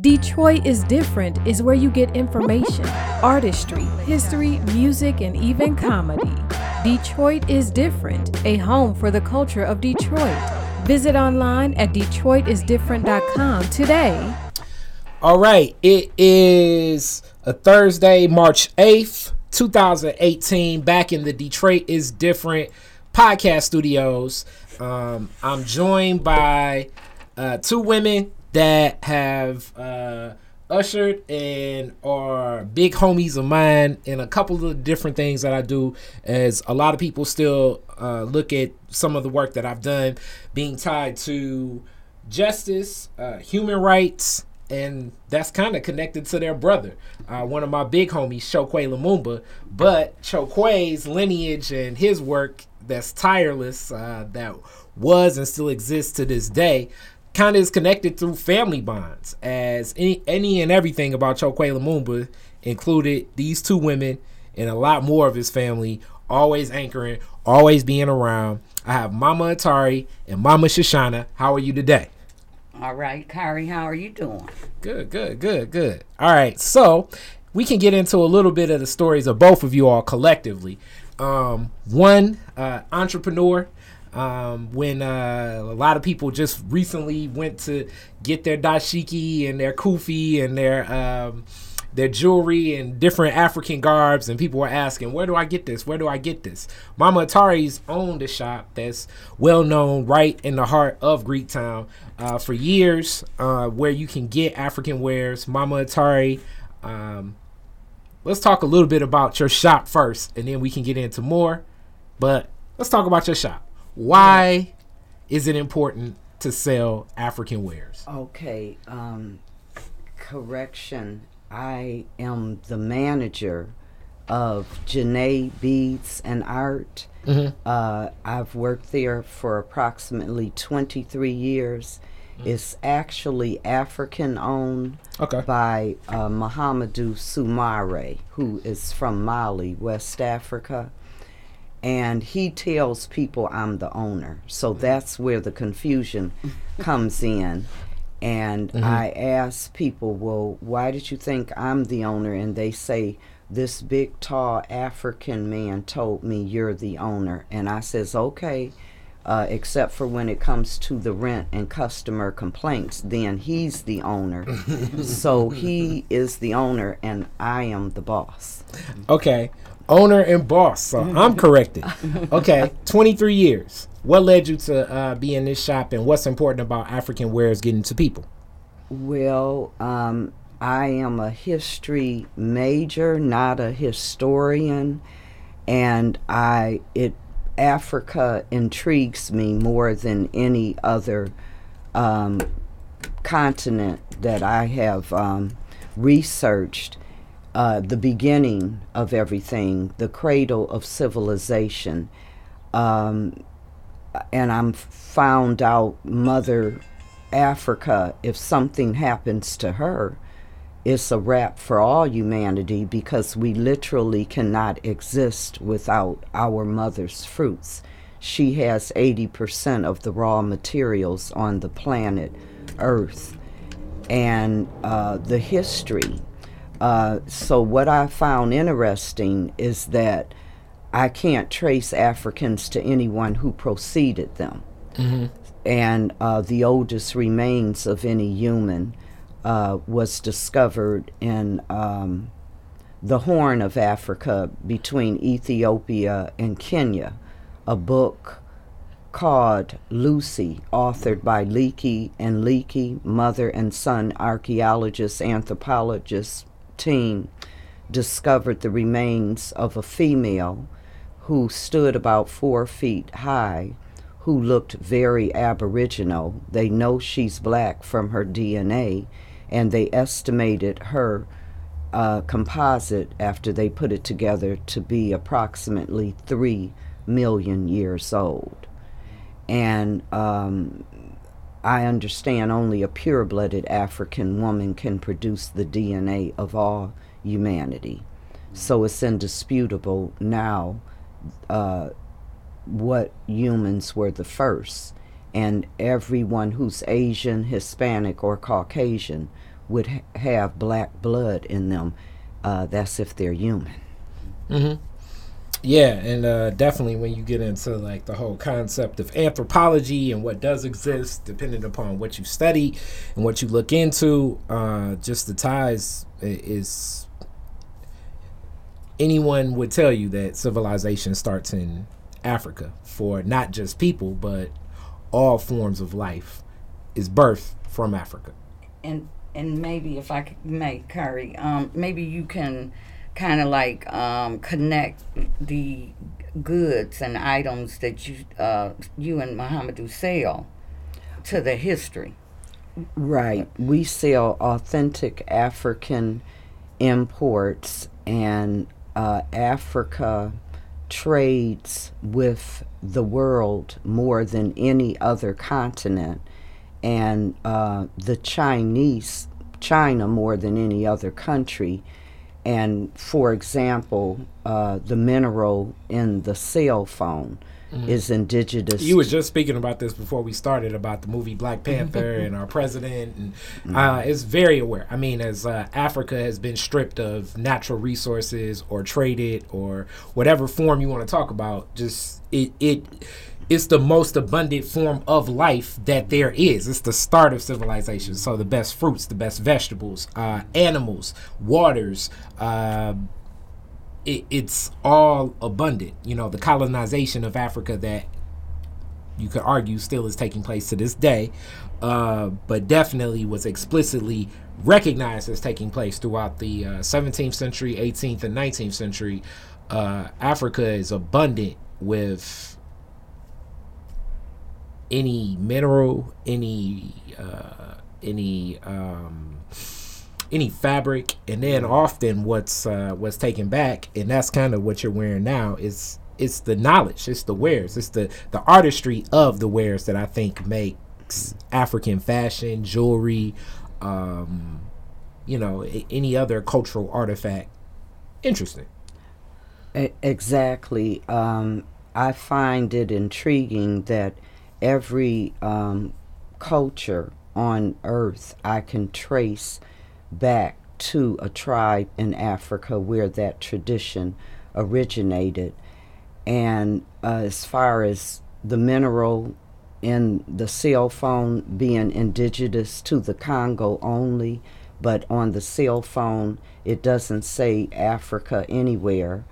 Detroit is Different is where you get information, artistry, history, music, and even comedy. Detroit is Different, a home for the culture of Detroit. Visit online at DetroitisDifferent.com today. All right, it is a Thursday, March 8th, 2018, back in the Detroit is Different podcast studios. Um, I'm joined by uh, two women that have uh, ushered and are big homies of mine in a couple of different things that I do. As a lot of people still uh, look at some of the work that I've done being tied to justice, uh, human rights, and that's kind of connected to their brother, uh, one of my big homies, Chokwe Lumumba. But Chokwe's lineage and his work that's tireless, uh, that was and still exists to this day, kind of is connected through family bonds. As any, any and everything about Chokwe Lumumba included these two women and a lot more of his family, always anchoring, always being around. I have Mama Atari and Mama Shoshana. How are you today? All right, Kari, how are you doing? Good, good, good, good. All right, so we can get into a little bit of the stories of both of you all collectively. Um, one uh, entrepreneur. Um, when uh, a lot of people just recently went to get their dashiki and their kufi and their um, their jewelry and different African garbs, and people were asking, "Where do I get this? Where do I get this?" Mama Atari's owned a shop that's well known right in the heart of Greektown uh, for years, uh, where you can get African wares. Mama Atari. Um, let's talk a little bit about your shop first, and then we can get into more. But let's talk about your shop. Why is it important to sell African wares? Okay, um, correction. I am the manager of Djenne Beads and Art. Mhm. Uh, I've worked there for approximately 23 years. It's actually African owned Okay. by uh, Muhammadu Sumare, who is from Mali, West Africa. And he tells people I'm the owner. So that's where the confusion comes in. And I ask people, well, why did you think I'm the owner? And they say, this big, tall African man told me you're the owner. And I says, okay, uh, except for when it comes to the rent and customer complaints, then he's the owner. so he is the owner, and I am the boss. Okay. Owner and boss. So I'm corrected. Okay. 23 years. What led you to uh, be in this shop and what's important about African wares getting to people? Well, um, I am a history major, not a historian, and I it Africa intrigues me more than any other um, continent that I have um, researched. Uh, the beginning of everything, the cradle of civilization. Um, and I'm found out Mother Africa, if something happens to her, it's a wrap for all humanity because we literally cannot exist without our mother's fruits. She has 80% of the raw materials on the planet Earth and uh, the history. Uh, so, what I found interesting is that I can't trace Africans to anyone who preceded them. Mm-hmm. And uh, the oldest remains of any human uh, was discovered in um, the Horn of Africa between Ethiopia and Kenya, a book called Lucy, authored by Leakey and Leakey, mother and son archaeologists, anthropologists, 15, discovered the remains of a female who stood about four feet high, who looked very aboriginal. They know she's black from her DNA, and they estimated her uh, composite after they put it together to be approximately three million years old. And um, I understand only a pure blooded African woman can produce the DNA of all humanity. So it's indisputable now uh, what humans were the first. And everyone who's Asian, Hispanic, or Caucasian would ha- have black blood in them. Uh, that's if they're human. Mm-hmm. Yeah, and uh, definitely when you get into like the whole concept of anthropology and what does exist, depending upon what you study and what you look into, uh, just the ties is. Anyone would tell you that civilization starts in Africa for not just people, but all forms of life is birth from Africa. And and maybe if I make Curry, um, maybe you can kind of like um, connect the goods and items that you uh, you and Muhammadu sell to the history. Right. We sell authentic African imports, and uh, Africa trades with the world more than any other continent, and uh, the Chinese, China more than any other country. And for example, uh, the mineral in the cell phone mm-hmm. is indigenous. You was just speaking about this before we started about the movie Black Panther and our president, and mm-hmm. uh, is very aware. I mean, as uh, Africa has been stripped of natural resources or traded or whatever form you want to talk about, just it it it's the most abundant form of life that there is. It's the start of civilization. So the best fruits, the best vegetables, uh, animals, waters. Uh, it, it's all abundant. You know, the colonization of Africa that you could argue still is taking place to this day, uh, but definitely was explicitly recognized as taking place throughout the uh, 17th century, 18th, and 19th century. Uh, Africa is abundant with any mineral, any uh, any um, any fabric, and then often what's uh, what's taken back, and that's kind of what you're wearing now is it's the knowledge, it's the wares, it's the the artistry of the wares that I think makes African fashion, jewelry, um, you know, any other cultural artifact interesting. Exactly. Um, I find it intriguing that every um, culture on earth I can trace back to a tribe in Africa where that tradition originated. And uh, as far as the mineral in the cell phone being indigenous to the Congo only, but on the cell phone it doesn't say Africa anywhere,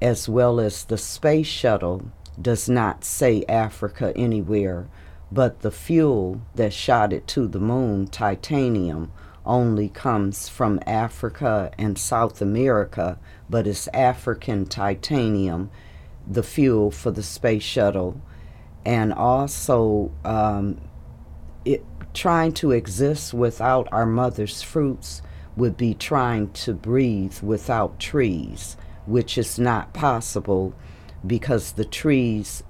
as well as the space shuttle does not say Africa anywhere, but the fuel that shot it to the moon, titanium, only comes from Africa and South America, but it's African titanium, the fuel for the space shuttle. And also, um, it, trying to exist without our mother's fruits would be trying to breathe without trees, which is not possible because the trees,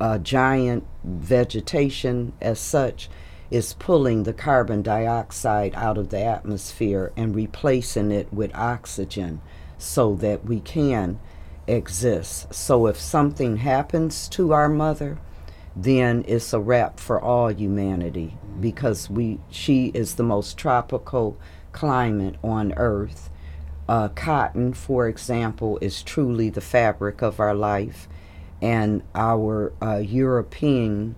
uh, giant vegetation as such, is pulling the carbon dioxide out of the atmosphere and replacing it with oxygen so that we can exist. So if something happens to our mother, then it's a wrap for all humanity because we she is the most tropical climate on earth uh, cotton, for example, is truly the fabric of our life, and our uh, European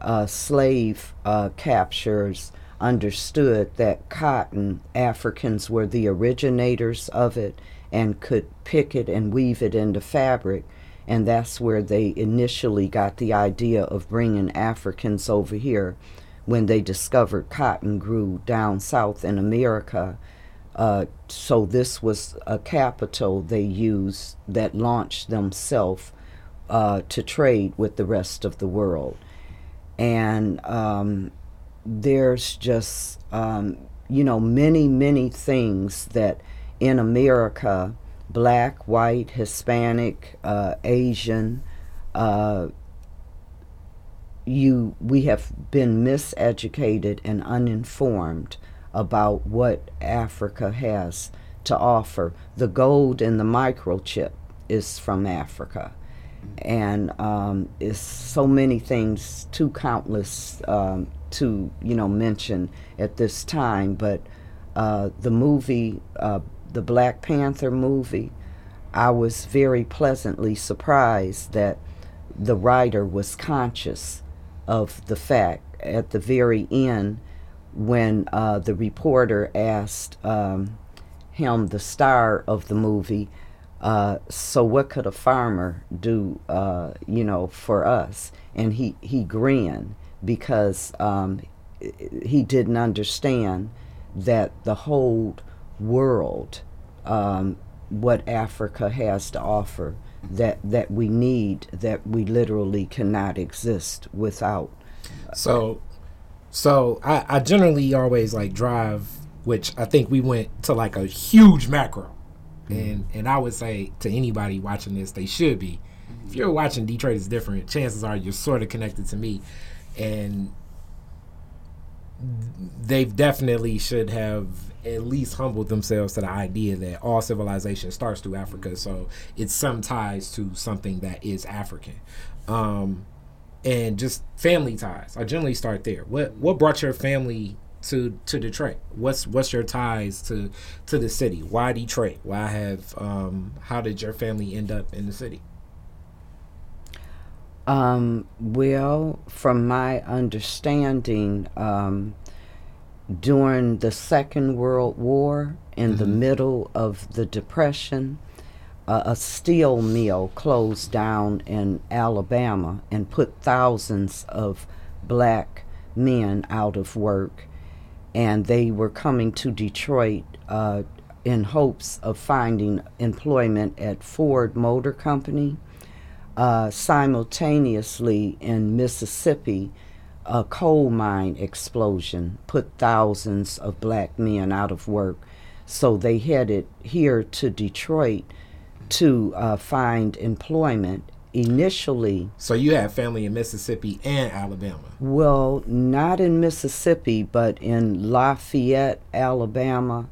uh, slave uh, captures understood that cotton, Africans were the originators of it and could pick it and weave it into fabric. And that's where they initially got the idea of bringing Africans over here when they discovered cotton grew down south in America uh, so this was a capital they used that launched themselves uh, to trade with the rest of the world. And um, there's just, um, you know, many, many things that in America, black, white, Hispanic, uh, Asian, uh, you we have been miseducated and uninformed about what Africa has to offer. The gold in the microchip is from Africa. And um, it's so many things, too countless um, to you know mention at this time. But uh, the movie, uh, the Black Panther movie, I was very pleasantly surprised that the writer was conscious of the fact at the very end when uh, the reporter asked um, him, the star of the movie, uh, so what could a farmer do, uh, you know, for us? And he, he grinned because um, he didn't understand that the whole world, um, what Africa has to offer, that, that we need, that we literally cannot exist without. So, so I, I generally always like drive, which I think we went to like a huge macro, and and I would say to anybody watching this, they should be. If you're watching Detroit is different, chances are you're sort of connected to me, and they definitely should have at least humbled themselves to the idea that all civilization starts through Africa. So it's some ties to something that is African. Um, and just family ties. I generally start there. What what brought your family to to Detroit? What's what's your ties to to the city? Why Detroit? Why have um, how did your family end up in the city? Um, well, from my understanding, um, during the Second World War, in the middle of the Depression, uh, a steel mill closed down in Alabama and put thousands of black men out of work. And they were coming to Detroit uh, in hopes of finding employment at Ford Motor Company. Uh, simultaneously in Mississippi, a coal mine explosion put thousands of black men out of work. So they headed here to Detroit to uh, find employment. Initially, So you have family in Mississippi and Alabama. well, not in Mississippi, but in Lafayette, Alabama.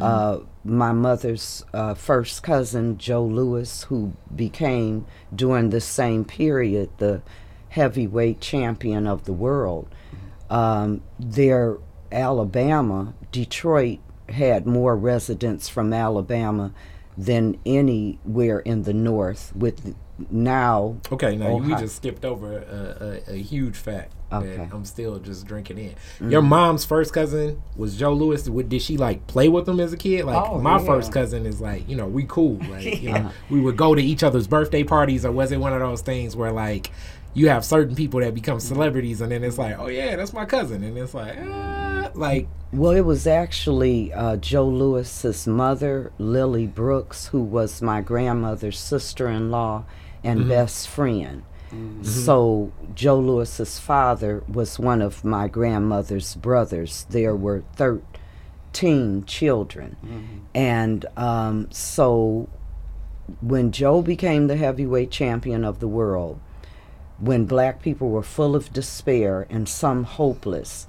Uh, my mother's uh, first cousin, Joe Louis, who became during the same period the heavyweight champion of the world. Um, their Alabama, Detroit had more residents from Alabama than anywhere in the North. With now, Okay, now we just skipped over a, a, a huge fact Okay. that I'm still just drinking in. Mm. Your mom's first cousin was Joe Louis. Would- Did she like play with him as a kid? Like Oh, my yeah. first cousin is like, you know, we cool. Like, you know, we would go to each other's birthday parties, or was it one of those things where like you have certain people that become celebrities, and then it's like, oh yeah, that's my cousin, and it's like, ah, like Well, it was actually uh, Joe Louis's mother, Lily Brooks, who was my grandmother's sister-in-law and best friend. So Joe Louis's father was one of my grandmother's brothers. There were thirteen children, and um, so when Joe became the heavyweight champion of the world, when black people were full of despair and some hopeless,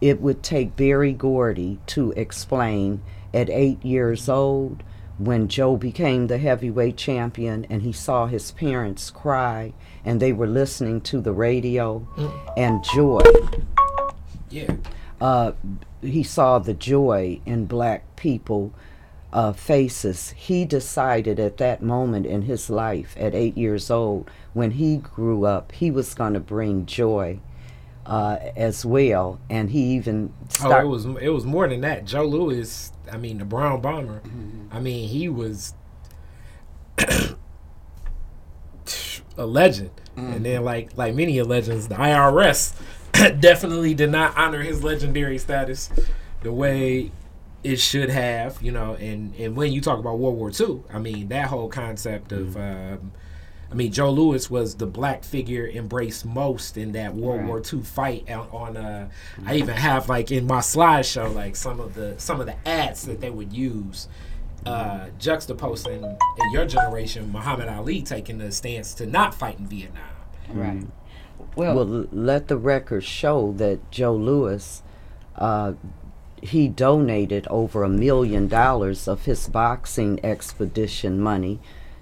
it would take Berry Gordy to explain at eight years old when Joe became the heavyweight champion and he saw his parents cry and they were listening to the radio and joy. yeah, Uh, he saw the joy in black people uh, faces. He decided at that moment in his life, at eight years old, when he grew up, he was going to bring joy uh, as well. And he even Oh, it was it was more than that. Joe Louis, I mean the Brown Bomber. I mean he was a legend. And then like like many legends, the IRS definitely did not honor his legendary status the way it should have, you know, and and when you talk about World War II, I mean that whole concept of um, I mean, Joe Louis was the black figure embraced most in that World War II fight out on. Uh, I even have like in my slideshow like some of the some of the ads that they would use, uh, juxtaposing in your generation Muhammad Ali taking the stance to not fight in Vietnam. Right. Well, Well, let the record show that Joe Louis, uh, he donated over a million dollars of his boxing expedition money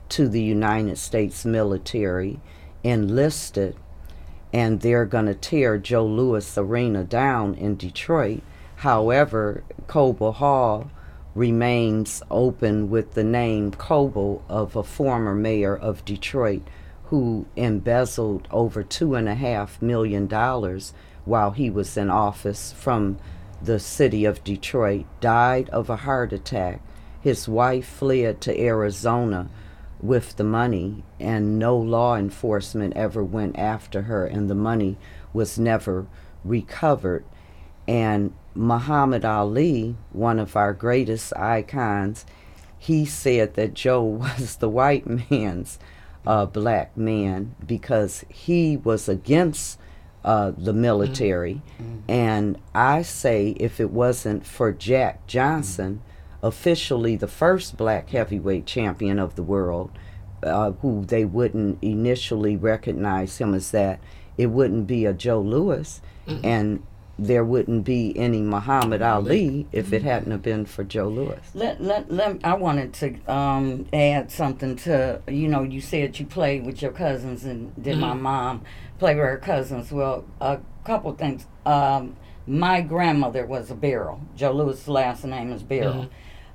to the United States military, enlisted, and they're going to tear Joe Louis Arena down in Detroit. However, Cobo Hall remains open with the name Cobo of a former mayor of Detroit who embezzled over two and a half million dollars while he was in office from the city of Detroit, died of a heart attack. His wife fled to Arizona with the money, and no law enforcement ever went after her, and the money was never recovered. And Muhammad Ali, one of our greatest icons, he said that Joe was the white man's uh, black man because he was against uh, the military. Mm-hmm. And I say if it wasn't for Jack Johnson, mm-hmm. officially the first black heavyweight champion of the world, uh, who they wouldn't initially recognize him as that, it wouldn't be a Joe Louis. Mm-hmm. And there wouldn't be any Muhammad Ali if it hadn't have been for Joe Louis. Let, let, let, I wanted to um, add something to, you know, you said you played with your cousins and did mm-hmm. my mom play with her cousins? Well, a couple things. Um, my grandmother was a Barrow. Joe Louis' last name is Barrow.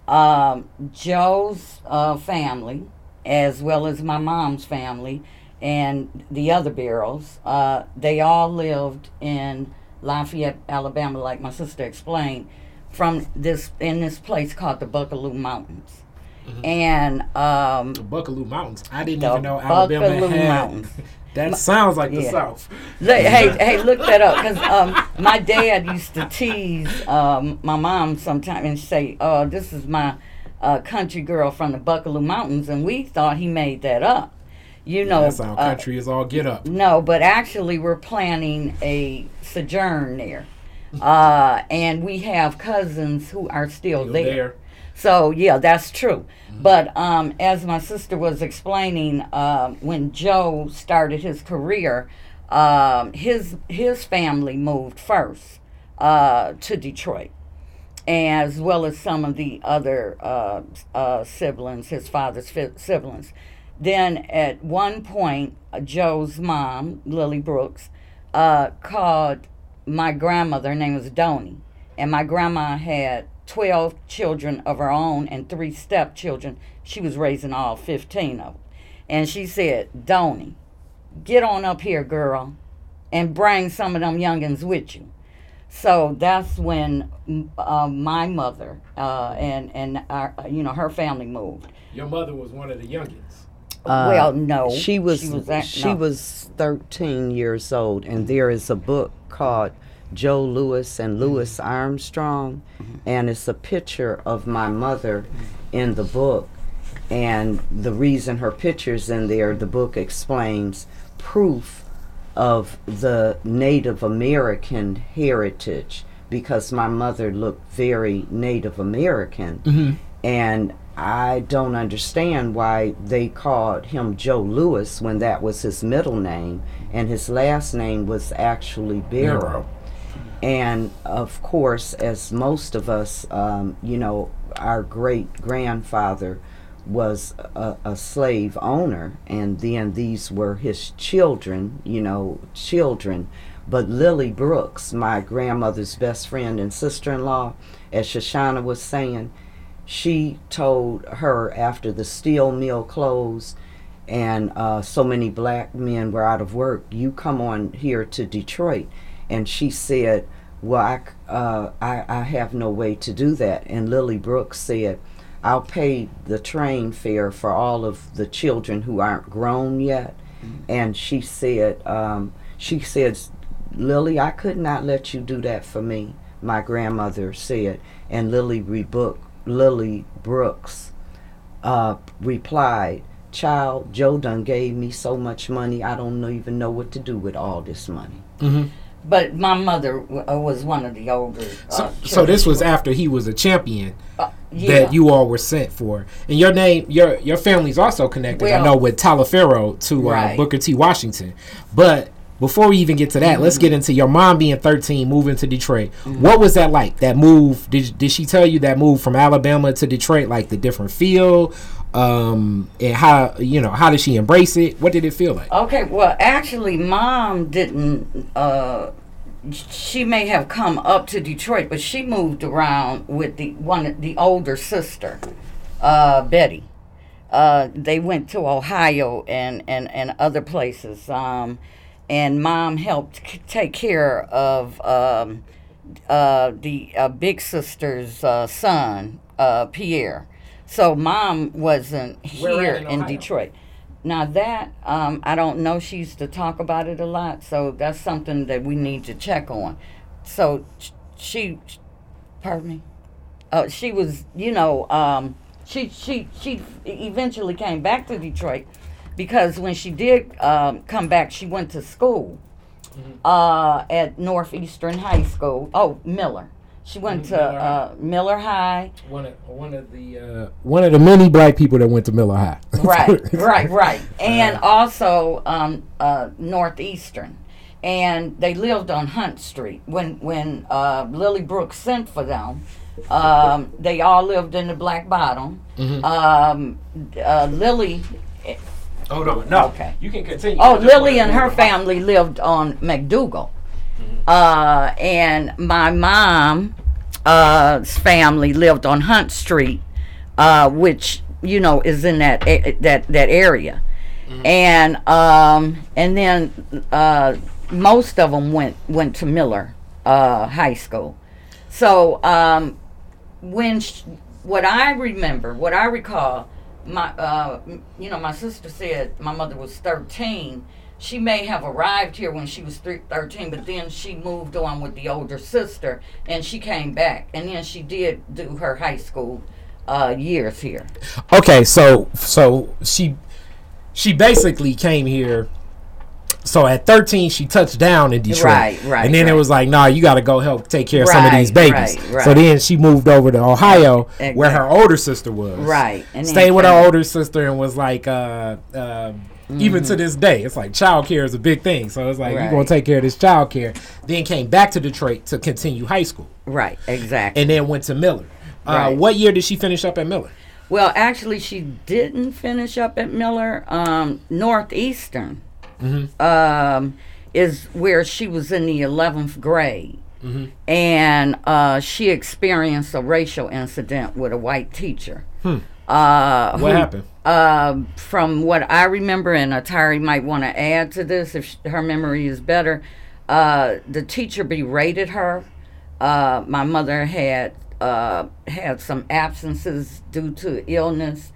Mm-hmm. Um, Joe's uh, family, as well as my mom's family and the other Barrows, uh, they all lived in Lafayette, Alabama, like my sister explained, from this in this place called the Buckalew Mountains. Mm-hmm. And um, the Buckalew Mountains. I didn't even know Alabama Buckalew had. Mountains. that sounds like yeah. the South. hey, hey, look that up because um, my dad used to tease um, my mom sometimes and say, "Oh, this is my uh, country girl from the Buckalew Mountains," and we thought he made that up you know, that's how uh, country is all get up. No, but actually, we're planning a sojourn there, uh, and we have cousins who are still there. there. So yeah, that's true. Mm-hmm. But um, as my sister was explaining, uh, when Joe started his career, um, his his family moved first uh, to Detroit, as well as some of the other uh, uh, siblings, his father's fi- siblings. Then at one point, uh, Joe's mom, Lily Brooks, uh, called my grandmother, her name was Donnie, and my grandma had 12 children of her own and three stepchildren. She was raising all 15 of them. And she said, Donnie, get on up here, girl, and bring some of them youngins with you. So that's when uh, my mother uh, and and our, you know her family moved. Your mother was one of the youngins. Uh, well, no. She was she was, that, she no. was 13 years old, and there is a book called Joe Louis and mm-hmm. Louis Armstrong, mm-hmm. and it's a picture of my mother in the book. And the reason her picture's in there, the book explains proof of the Native American heritage because my mother looked very Native American. Mm-hmm. And I don't understand why they called him Joe Louis when that was his middle name, and his last name was actually Barrow. And of course, as most of us, um, you know, our great grandfather was a, a, slave owner, and then these were his children, you know, children. But Lily Brooks, my grandmother's best friend and sister in law, as Shoshana was saying, she told her after the steel mill closed and uh, so many black men were out of work, you come on here to Detroit. And she said, well, I, uh, I, I have no way to do that. And Lily Brooks said, I'll pay the train fare for all of the children who aren't grown yet. Mm-hmm. And she said, um, she said, Lily, I could not let you do that for me, my grandmother said. And Lily Rebook Lily Brooks uh, replied, Child, Joe done gave me so much money, I don't even know what to do with all this money. Mm-hmm. But my mother uh, was one of the older. Uh, so, so, this was after he was a champion uh, yeah. that you all were sent for, and your name, your your family's also connected. Well, I know with Taliaferro to uh, right. Booker T. Washington, but before we even get to that, mm-hmm. let's get into your mom being 13, moving to Detroit. Mm-hmm. What was that like? That move? Did did she tell you that move from Alabama to Detroit, like the different feel? Um, and how you know how did she embrace it? What did it feel like? Okay, well, actually, mom didn't uh, she may have come up to Detroit, but she moved around with the one the older sister, uh, Betty. Uh, they went to Ohio and, and, and other places. Um, and mom helped c- take care of um, uh, the uh, big sister's uh, son, uh, Pierre. So mom wasn't here in in Detroit. Now that um, I don't know, she used to talk about it a lot, so that's something that we need to check on. So sh- she, pardon me, uh, she was, you know, um, she she she eventually came back to Detroit because when she did um, come back, she went to school uh, at Northeastern High School. Oh, Miller. She went to Miller High. uh, Miller High. One of one of the uh, one of the many black people that went to Miller High. right, right, right. And also um, uh, Northeastern. And they lived on Hunt Street. When when uh, Lily Brooks sent for them, um, they all lived in the Black Bottom. Um, uh, Lily, Hold on, no. Okay. You can continue. oh, I Lily and her family lived on McDougal. Uh, and my mom's uh, family lived on Hunt Street, uh, which you know is in that that that area, and um, and then uh, most of them went went to Miller uh, High School. So um, when sh- what I remember, what I recall, my uh, you know my sister said my mother was thirteen. She may have arrived here when she was three, 13, but then she moved on with the older sister, and she came back, and then she did do her high school uh, years here. Okay, so so she she basically came here. So at 13, she touched down in Detroit. Right, right, And then it was like, nah, you got to go help take care of some of these babies. right, right. So then she moved over to Ohio, Exactly. where her older sister was. Right, and Stayed with her older sister and was like, uh, uh, even to this day, it's like child care is a big thing. So it's like, you're going Mm-hmm. Right. to take care of this child care. Then came back to Detroit to continue high school Right, exactly. and then went to Miller. Uh, Right. What year did she finish up at Miller? Well, actually, she didn't finish up at Miller. Um, Northeastern um, is where she was in the 11th grade. And uh, she experienced a racial incident with a white teacher. Uh, What who- happened? Um, from what I remember, and Atari might want to add to this if sh- her memory is better, uh, the teacher berated her. Uh, my mother had uh, had some absences due to illness,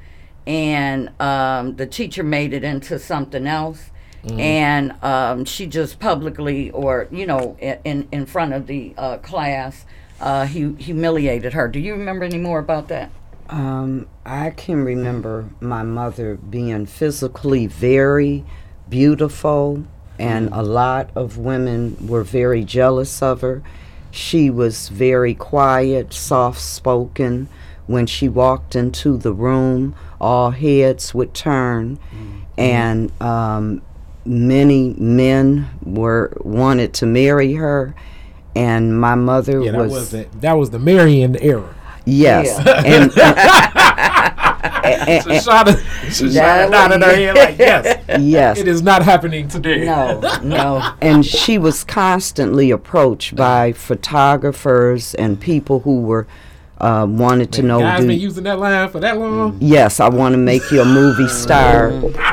and um, the teacher made it into something else. And um, she just publicly, or you know, in in front of the uh, class, uh, hu- humiliated her. Do you remember any more about that? Um, I can remember my mother being physically very beautiful, and a lot of women were very jealous of her. She was very quiet, soft spoken. When she walked into the room, all heads would turn, and um, many men were wanted to marry her. And my mother Yeah, that was, was the, that was the Marion era. Yes, Yeah. and, Shoshana, Shoshana That nodded her was- head like, yes, yes, it is not happening today. No, no. and she was constantly approached by photographers and people who were uh, wanted to know Guys do been using that line for that long. yes i want to make you a movie star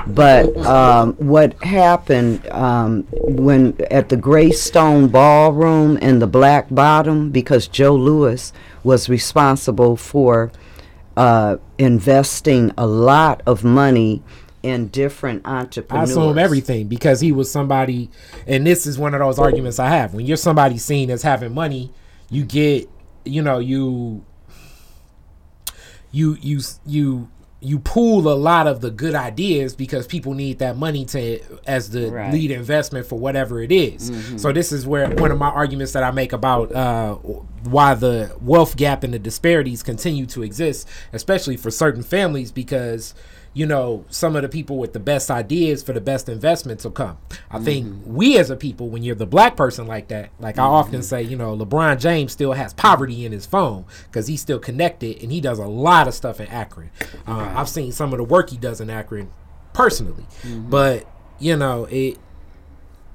but um, what happened um, when at the greystone ballroom in the black bottom because joe louis was responsible for uh, investing a lot of money in different entrepreneurs. I assume everything because he was somebody, and this is one of those arguments I have. When you're somebody seen as having money, you get, you know, you, you, you, you, you pool a lot of the good ideas because people need that money to as the Right. lead investment for whatever it is. So this is where one of my arguments that I make about uh, why the wealth gap and the disparities continue to exist, especially for certain families, because you know some of the people with the best ideas for the best investments will come. I think mm-hmm. we as a people, when you're the black person like that, like I often mm-hmm. say, you know, LeBron James still has poverty in his phone because he's still connected and he does a lot of stuff in Akron. Uh, I've seen some of the work he does in Akron personally, mm-hmm. but you know it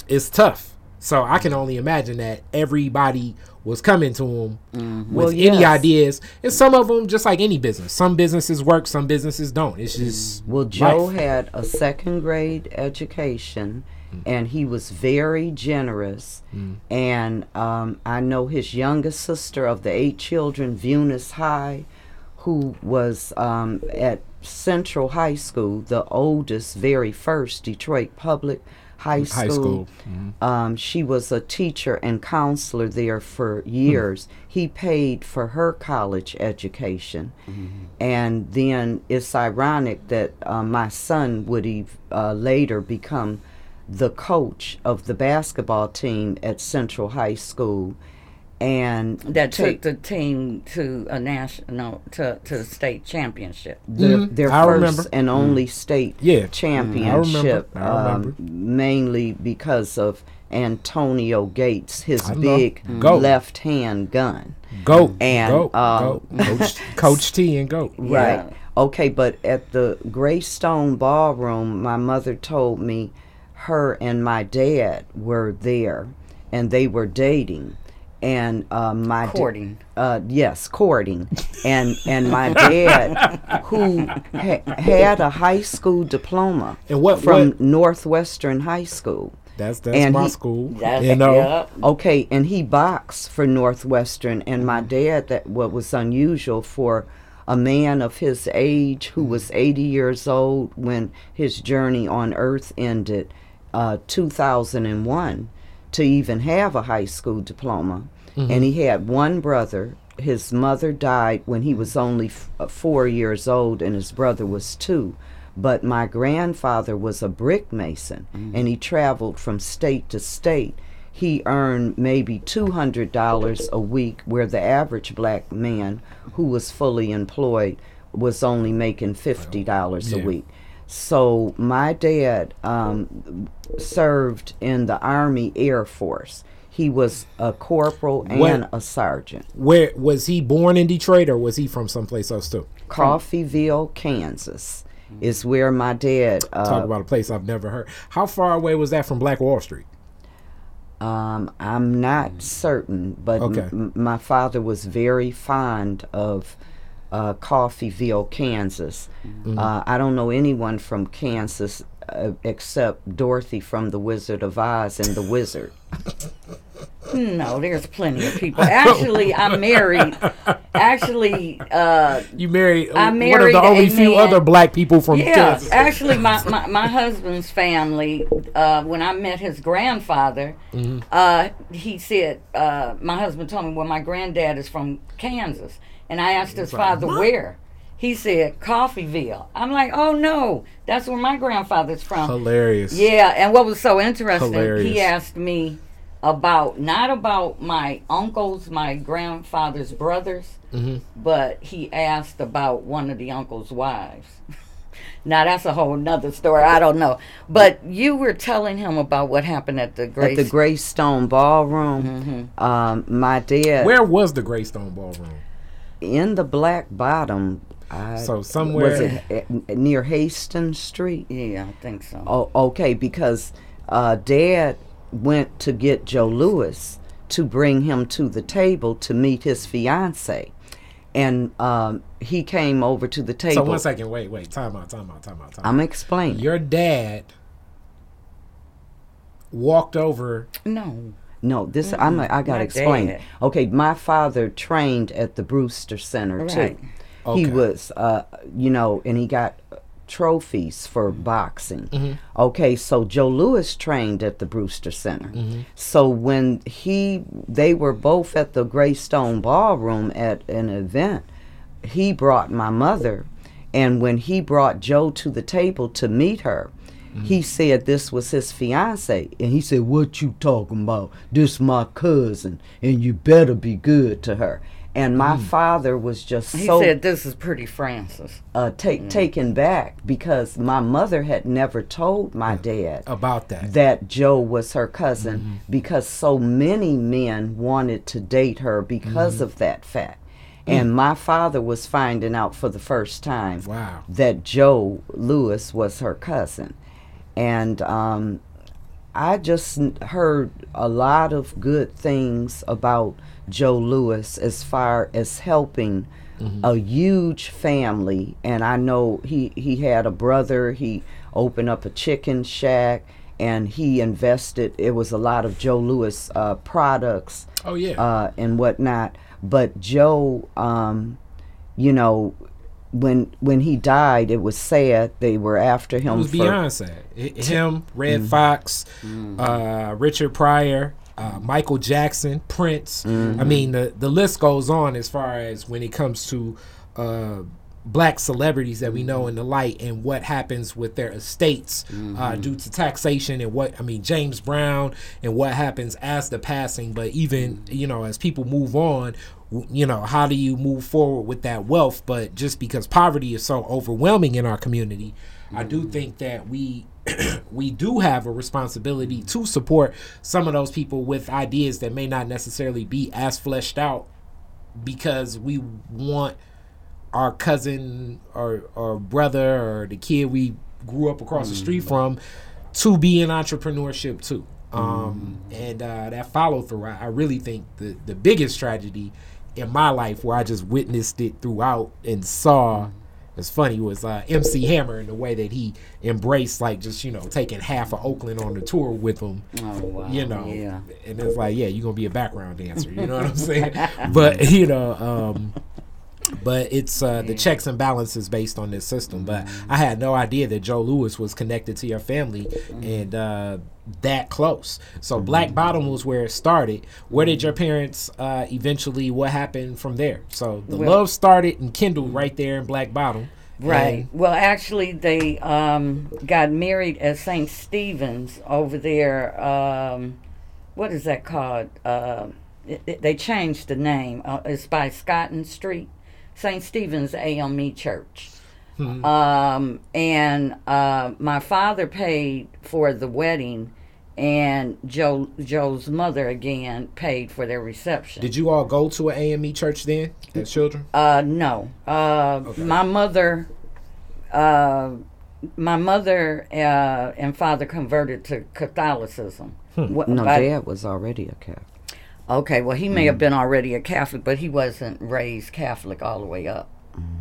it's tough. So I can only imagine that everybody was coming to him with Mm-hmm. Well, any yes. ideas, and some of them just like any business. Some businesses work, some businesses don't. It's just Well, Joe life. had a second grade education, and he was very generous. And um, I know his youngest sister of the eight children, Vunis High, who was um, at Central High School, the oldest, very first Detroit public high school. High school. Um, she was a teacher and counselor there for years. He paid for her college education. And then it's ironic that uh, my son would ev- uh, later become the coach of the basketball team at Central High School. And That take took the team to a national to to the state championship. their, Mhm. their I first remember. and only state Yeah. Mm, championship. I remember. Um, mainly because of Antonio Gates, his I big left hand gun. Goat And, goat, um, goat. Coach, Coach T and goat. Right. Yeah. Okay, but at the Greystone Ballroom, my mother told me her and my dad were there and they were dating. And uh, my da- uh, yes, courting, and and my dad, who ha- had a high school diploma And what- from what- Northwestern High School, That's that's And my he- school. That's you know. yeah. Okay, and he boxed for Northwestern, and my dad, that what was unusual for a man of his age who was 80 years old when his journey on Earth ended, uh, 2001, to even have a high school diploma. And he had one brother. His mother died when he was only f- uh, four years old, and his brother was two. But my grandfather was a brick mason, and he traveled from state to state. He earned maybe $200 a week, where the average black man who was fully employed was only making $50 a Yeah. week. So my dad um, served in the Army Air Force. He was a corporal and What- a sergeant. Where was he born in Detroit or was he from someplace else too? Coffeyville, Kansas, is where my dad. Uh, Talk about a place I've never heard. How far away was that from Black Wall Street? Um, I'm not certain, but Okay. m- my father was very fond of uh, Coffeyville, Kansas. Mm-hmm. Uh, I don't know anyone from Kansas uh, except Dorothy from The Wizard of Oz and The Wizard. No, there's plenty of people. Actually, I'm married. Actually, uh, You married, I one of the only few man- other black people from yeah. Kansas. Actually, my, my, my husband's family, uh, when I met his grandfather, Mm-hmm. uh, he said, uh, my husband told me, well, my granddad is from Kansas. And I asked his father, where? He said, Coffeyville. I'm like, oh no, that's where my grandfather's from. Hilarious. Yeah, and what was so interesting, Hilarious. he asked me about not about my uncles, my grandfather's brothers, Mm-hmm. but he asked about one of the uncle's wives. now that's a whole nother story. I don't know, but you were telling him about what happened at the At Grace. the Greystone Ballroom, Mm-hmm. um, my dad Where was the Greystone Ballroom? in the Black Bottom. I, So somewhere- was it near Hastings Street? yeah, I think so. Oh, okay, because uh, Dad went to get Joe Louis to bring him to the table to meet his fiance, and um, he came over to the table. So table. one second, wait, wait, time out, time out, time out, time out. I'm explaining. Your dad walked over. no, No, this I'm I gotta my explain. dad. Okay, my father trained at the Brewster Center Right. too. Okay. He was, uh, you know, and he got trophies for boxing. Mm-hmm. Okay, so Joe Louis trained at the Brewster Center. Mm-hmm. So when he, they were both at the Greystone Ballroom at an event. He brought my mother, and when he brought Joe to the table to meet her, he said this was his fiance, and he said, "What you talking about? This my cousin, and you better be good to her." And my mm. father was just he so said this is pretty Francis. uh, take, mm. taken back because my mother had never told my dad About that. that Joe was her cousin mm-hmm. because so many men wanted to date her because mm-hmm. of that fact. Mm. And my father was finding out for the first time Wow. that Joe Louis was her cousin. And um, I just heard a lot of good things about Joe Louis as far as helping a huge family. And I know he, he had a brother, he opened up a chicken shack, and he invested. It was a lot of Joe Louis uh, products Oh yeah. uh, and whatnot. But Joe, um, you know, when when he died, it was sad. They were after him. it him was for Beyonce. H- Him, Redd Mm-hmm. Foxx, uh, Richard Pryor, uh, Michael Jackson, Prince. Mm-hmm. I mean, the the list goes on as far as when it comes to uh, black celebrities that we know in the light and what happens with their estates uh, Mm-hmm. due to taxation and what I mean James Brown and what happens as the passing. But even you know as people move on. You know, how do you move forward with that wealth? But just because poverty is so overwhelming in our community, I do think that we we do have a responsibility to support some of those people with ideas that may not necessarily be as fleshed out because we want our cousin or or brother or the kid we grew up across the street from to be in entrepreneurship too. Um, and uh, that follow through, I, I really think the the biggest tragedy in my life where I just witnessed it throughout and saw. It's funny was uh, MC Hammer and the way that he embraced like just you know taking half of Oakland on the tour with him Oh wow. you know Yeah. and it's like yeah you're gonna be a background dancer you know what i'm saying but you know um but it's uh the checks and balances based on this system but Mm-hmm. i had no idea that joe louis was connected to your family Mm-hmm. and uh that close so black bottom was where it started where did your parents uh eventually what happened from there so the Well- love started and kindled right there in black bottom Right. Well, actually, they um, got married at St. Stephen's over there. Um, what is that called? Uh, it, it- they changed the name. Uh, it's by Scotten Street, St. Stephen's AME Church. Um, and uh, my father paid for the wedding, and Joe Joe's mother again paid for their reception. did you all go to an ame church then as children Uh, no. Uh, my mother, uh, my mother uh, and father converted to Catholicism. Wh- no, by- Dad was already a Catholic. Okay, well, he may have been already a Catholic, but he wasn't raised Catholic all the way up.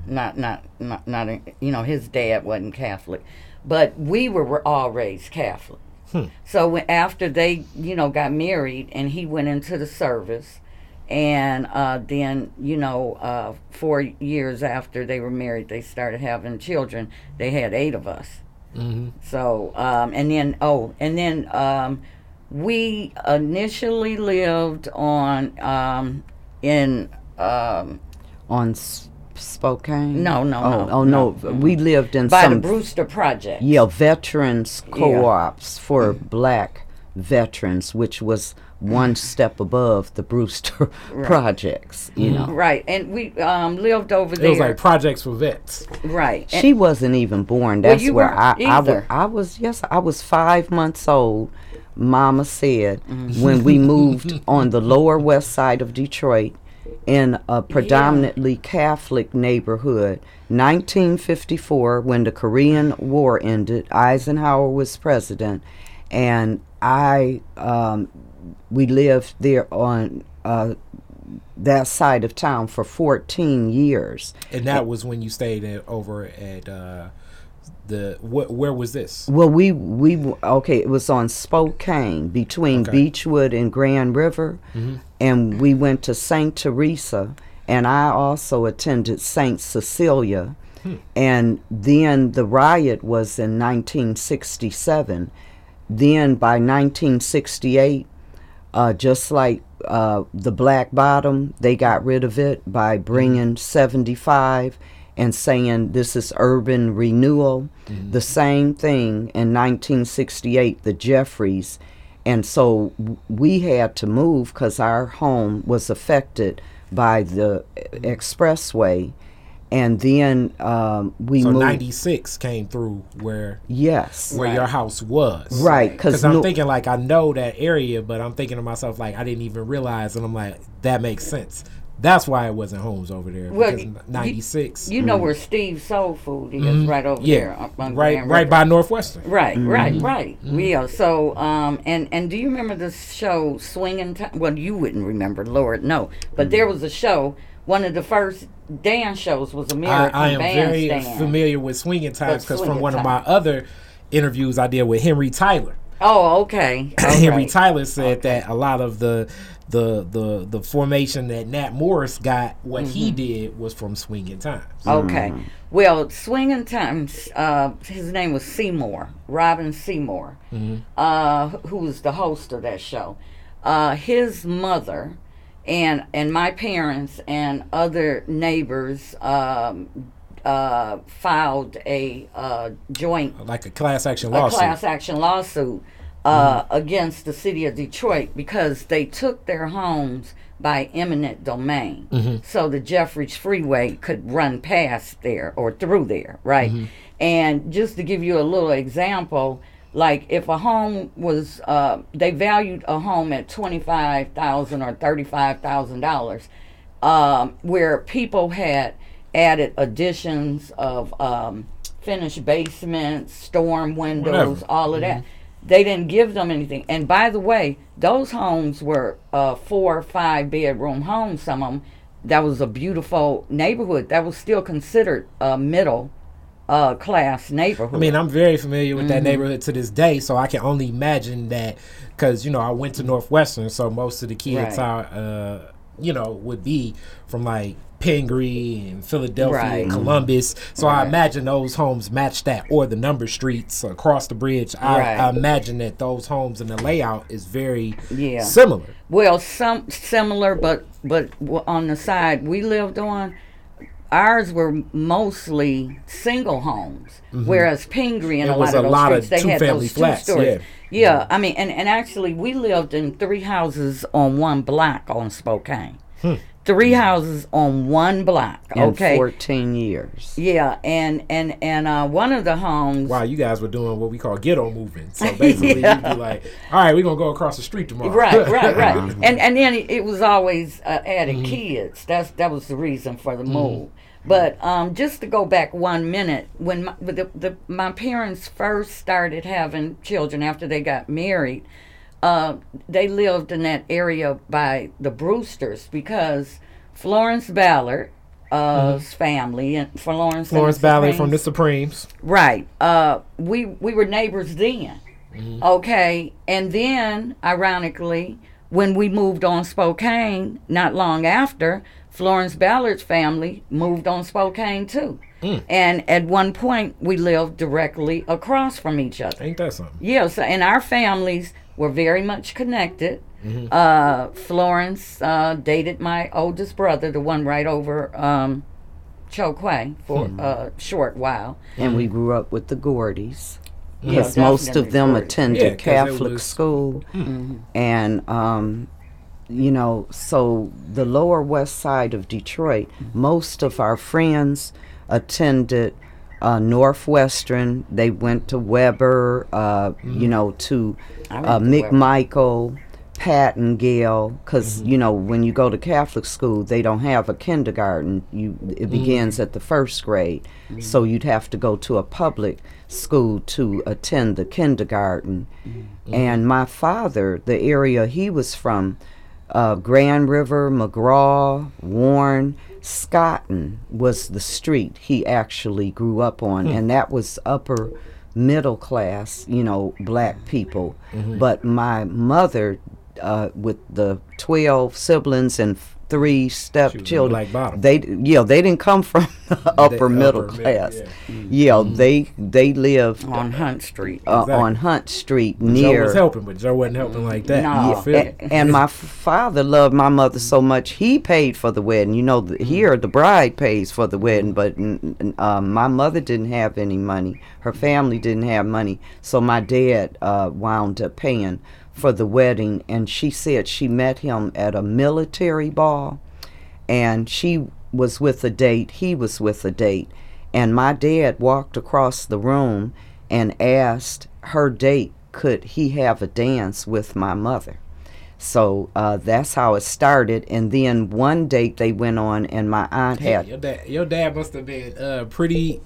Not, not, not, not. in- You know, his dad wasn't Catholic, but we were, were all raised Catholic. So when, after they, you know, got married, and he went into the service, and uh, then, you know, uh, four years after they were married, they started having children. They had eight of us. mm-hmm. So, um, and then, oh, and then um, we initially lived on um, in um, On Spokane? No, no, oh, no, Oh, no. We lived in by some the Brewster Project. Yeah, veterans co-ops for black veterans, which was one step above the Brewster projects. You know, Right, and we um, lived over it there. was like projects for vets right, and- she wasn't even born. That's you where weren't I, I, was. I was. Yes, I was five months old. Mama said Mm-hmm. when we moved on the lower west side of Detroit in a predominantly Catholic neighborhood. 1954, when the Korean War ended, Eisenhower was president, and I um, we lived there on uh, that side of town for 14 years. And that was when you stayed at, over at uh, the wh- where was this? Well, we we okay. It was on Spokane between Okay. Beechwood and Grand River, and we went to Saint Teresa, and I also attended Saint Cecilia, and then the riot was in 1967. Then by 1968, uh, just like uh, the Black Bottom, they got rid of it by bringing 75 and saying this is urban renewal. The same thing in 1968, the Jeffries. And so we had to move because our home was affected by the e- expressway. And then um, we So moved. ninety six came through where yes. where your house was. right Because I'm no- thinking like I know that area, but I'm thinking to myself like I didn't even realize, and I'm like that makes sense. That's why it wasn't homes over there. Well, because you- ninety six. You know where Steve Soul Food is, right over there. Mm-hmm. Yeah, up right, right by Northwestern. Right, right, right. Mm-hmm. Yeah. So, um, and and do you remember the show Swinging Time? Well, you wouldn't remember, Lord, no. But there was a show. One of the first dance shows was I, American I am very Bandstand. familiar with swinging times because from Swinging one of my other interviews I did with Henry Tyler. Oh, okay. Henry. Tyler said that a lot of the the the the formation that Nat Morris got, what he Mm-hmm. did was from swinging times. Okay. Well, Swinging Times, uh, his name was Seymour, Robin Seymour, uh, who was the host of that show. Uh, his mother and and my parents and other neighbors um, uh, filed a uh, joint Like a class action lawsuit. a class action lawsuit uh, against the city of Detroit because they took their homes by eminent domain. So the Jeffries Freeway could run past there or through there, right? And just to give you a little example, like if a home was, uh, they valued a home at 25,000 or thirty-five thousand dollars, um, where people had added additions of um, finished basements, storm windows, Whatever. all of that. They didn't give them anything. And by the way, those homes were uh, four or five bedroom homes. Some of them. That was a beautiful neighborhood. That was still considered a middle uh, class neighborhood. I mean, I'm very familiar with Mm-hmm. that neighborhood to this day, so I can only imagine that because you know I went to Northwestern, so most of the kids Right. are, uh, you know, would be from like Pingree and Philadelphia and Columbus. So I imagine those homes match that, or the number streets across the bridge. I, Right. I imagine that those homes and the layout is very Yeah. similar. Well, some similar, but but on the side we lived on, ours were mostly single homes, whereas Pingree and It a lot of a those lot of streets they had those two flats, stories. yeah. Yeah, I mean, and, and actually we lived in three houses on one block on Spokane. Hmm. Three houses on one block. in Okay. 14 years. Yeah, and and and uh, one of the homes. Wow, you guys were doing what we call ghetto moving. So basically, you'd be like, "All right, we're gonna go across the street tomorrow." Right, right, right. and and then it, it was always uh, added kids. That's that was the reason for the move. But um, just to go back one minute, when my, the, the, my parents first started having children after they got married, uh, they lived in that area by the Brewsters because Florence Ballard, uh, family and Florence Florence Valley from the Supremes-. Right. Uh, we we were neighbors then. Okay, and then ironically, when we moved on Spokane, not long after, Florence Ballard's family moved on Spokane too. And at one point, we lived directly across from each other. Ain't that something? Yes, and our families were very much connected. Uh, Florence uh, dated my oldest brother, the one right over um, Chokwe, for a short while. And we grew up with the Gordys. Yeah, Because most of them Gordy. attended Yeah, 'cause it Catholic was- school. And, um, you know, so the lower west side of Detroit, most of our friends attended uh, Northwestern. They went to Weber, uh, you know, to uh. McMichael, Pattengill, because you know when you go to Catholic school, they don't have a kindergarten. You it begins at the first grade, so you'd have to go to a public school to attend the kindergarten. And my father, the area he was from, uh, Grand River, McGraw, Warren, Scotten was the street he actually grew up on, and that was upper middle class, you know, black people. But my mother, uh, with the 12 siblings and three stepchildren, black bottom. they yeah they didn't come from the upper middle upper mid- class. yeah. Yeah, they they lived on Hunt Street. uh, Exactly. on Hunt Street Joe near was helping, but Joe wasn't helping like that. No. You feel a- me? and my father loved my mother so much he paid for the wedding you know the, here the bride pays for the wedding but n- n- um, my mother didn't have any money her family didn't have money so my dad uh, wound up paying for the wedding and she said she met him at a military ball and she was with a date he was with a date and my dad walked across the room and asked her date could he have a dance with my mother So uh, that's how it started. And then one date they went on, and my aunt Hey, had your dad, your dad must have been uh, pretty.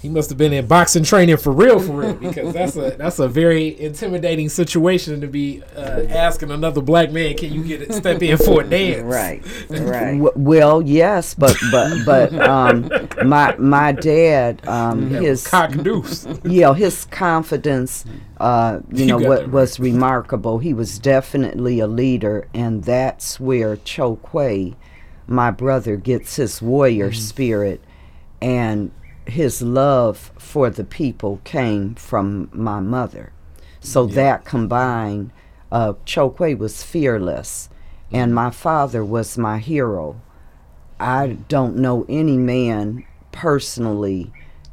He must have been in boxing training for real, for real, because that's a that's a very intimidating situation to be uh, asking another black man, "Can you get a step in for a dance?" Right, right. Well, yes, but but but um, my my dad, um, Yeah, his cock deuce. yeah, his confidence, uh, you You know, what that was remarkable. He was definitely a leader, and that's where Chokwe, my brother, gets his warrior Mm-hmm. spirit, and his love for the people came from my mother. So that combined, uh, Chokwe was fearless, and my father was my hero. I don't know any man personally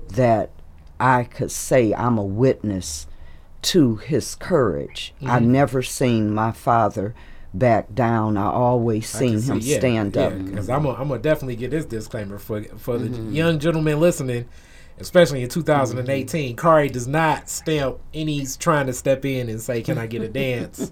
that I could say I'm a witness to his courage. I Mm-hmm. never seen my father back down. I always I seen him see- yeah, stand yeah, up. Because I'm gonna I'm definitely get this disclaimer for for the Mm-hmm. young gentlemen listening, especially in 2018. Kari does not stamp any trying to step in and say, "Can I get a dance?"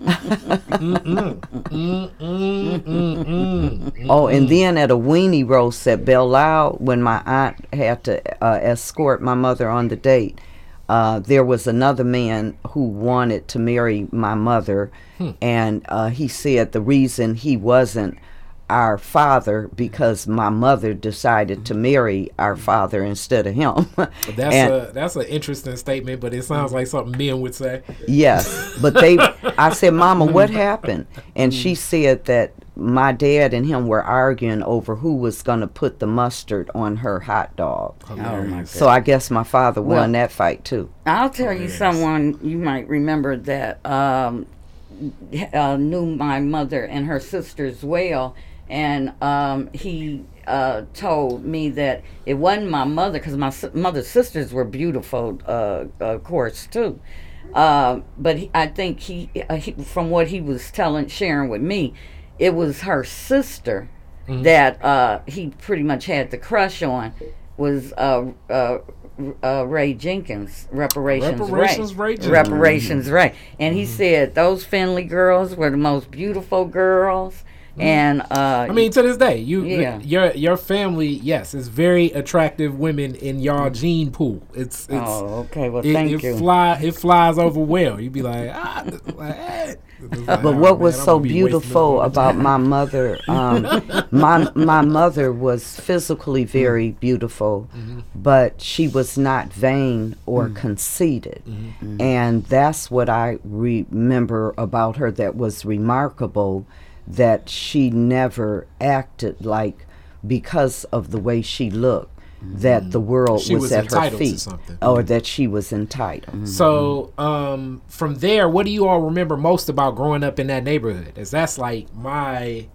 Mm-mm. Mm-mm. Mm-mm. Oh, and then at a weenie roast at Belle Isle, when my aunt had to uh, escort my mother on the date, uh, there was another man who wanted to marry my mother, and uh, he said the reason he wasn't our father because my mother decided to marry our father instead of him. That's And- a that's an interesting statement, but it sounds like something men would say. Yes, but they. I said, "Mama, what happened?" And she said that my dad and him were arguing over who was going to put the mustard on her hot dog. Oh my So I guess my father Well- won that fight too. I'll tell you Yes. someone you might remember that um, uh, knew my mother and her sisters well, and um, he uh, told me that it wasn't my mother because my si- mother's sisters were beautiful, uh, of course too. Uh, but he, I think he, uh, he, from what he was telling, sharing with me, it was her sister that uh, he pretty much had the crush on was uh, uh, uh, Ray Jenkins, reparations, Reparations Ray, Ray Jenkins. reparations Ray, and he said those Finley girls were the most beautiful girls, and uh, I mean, to this day, you Yeah. your your family, yes, is very attractive women in y'all gene pool. It's it's oh, okay, well, it, thank it you. fly it flies over well. You'd be like, ah, like, eh. Like, But oh, what was man, so I'm gonna be beautiful about my mother, um, my my mother was physically very beautiful, but she was not vain or conceited, and that's what I remember about her that was remarkable, that she never acted like because of the way she looked. That mm-hmm. the world was, was at her feet, or mm-hmm. that she was entitled. Mm-hmm. So, um, from there, what do you all remember most about growing up in that neighborhood? Is that's like my,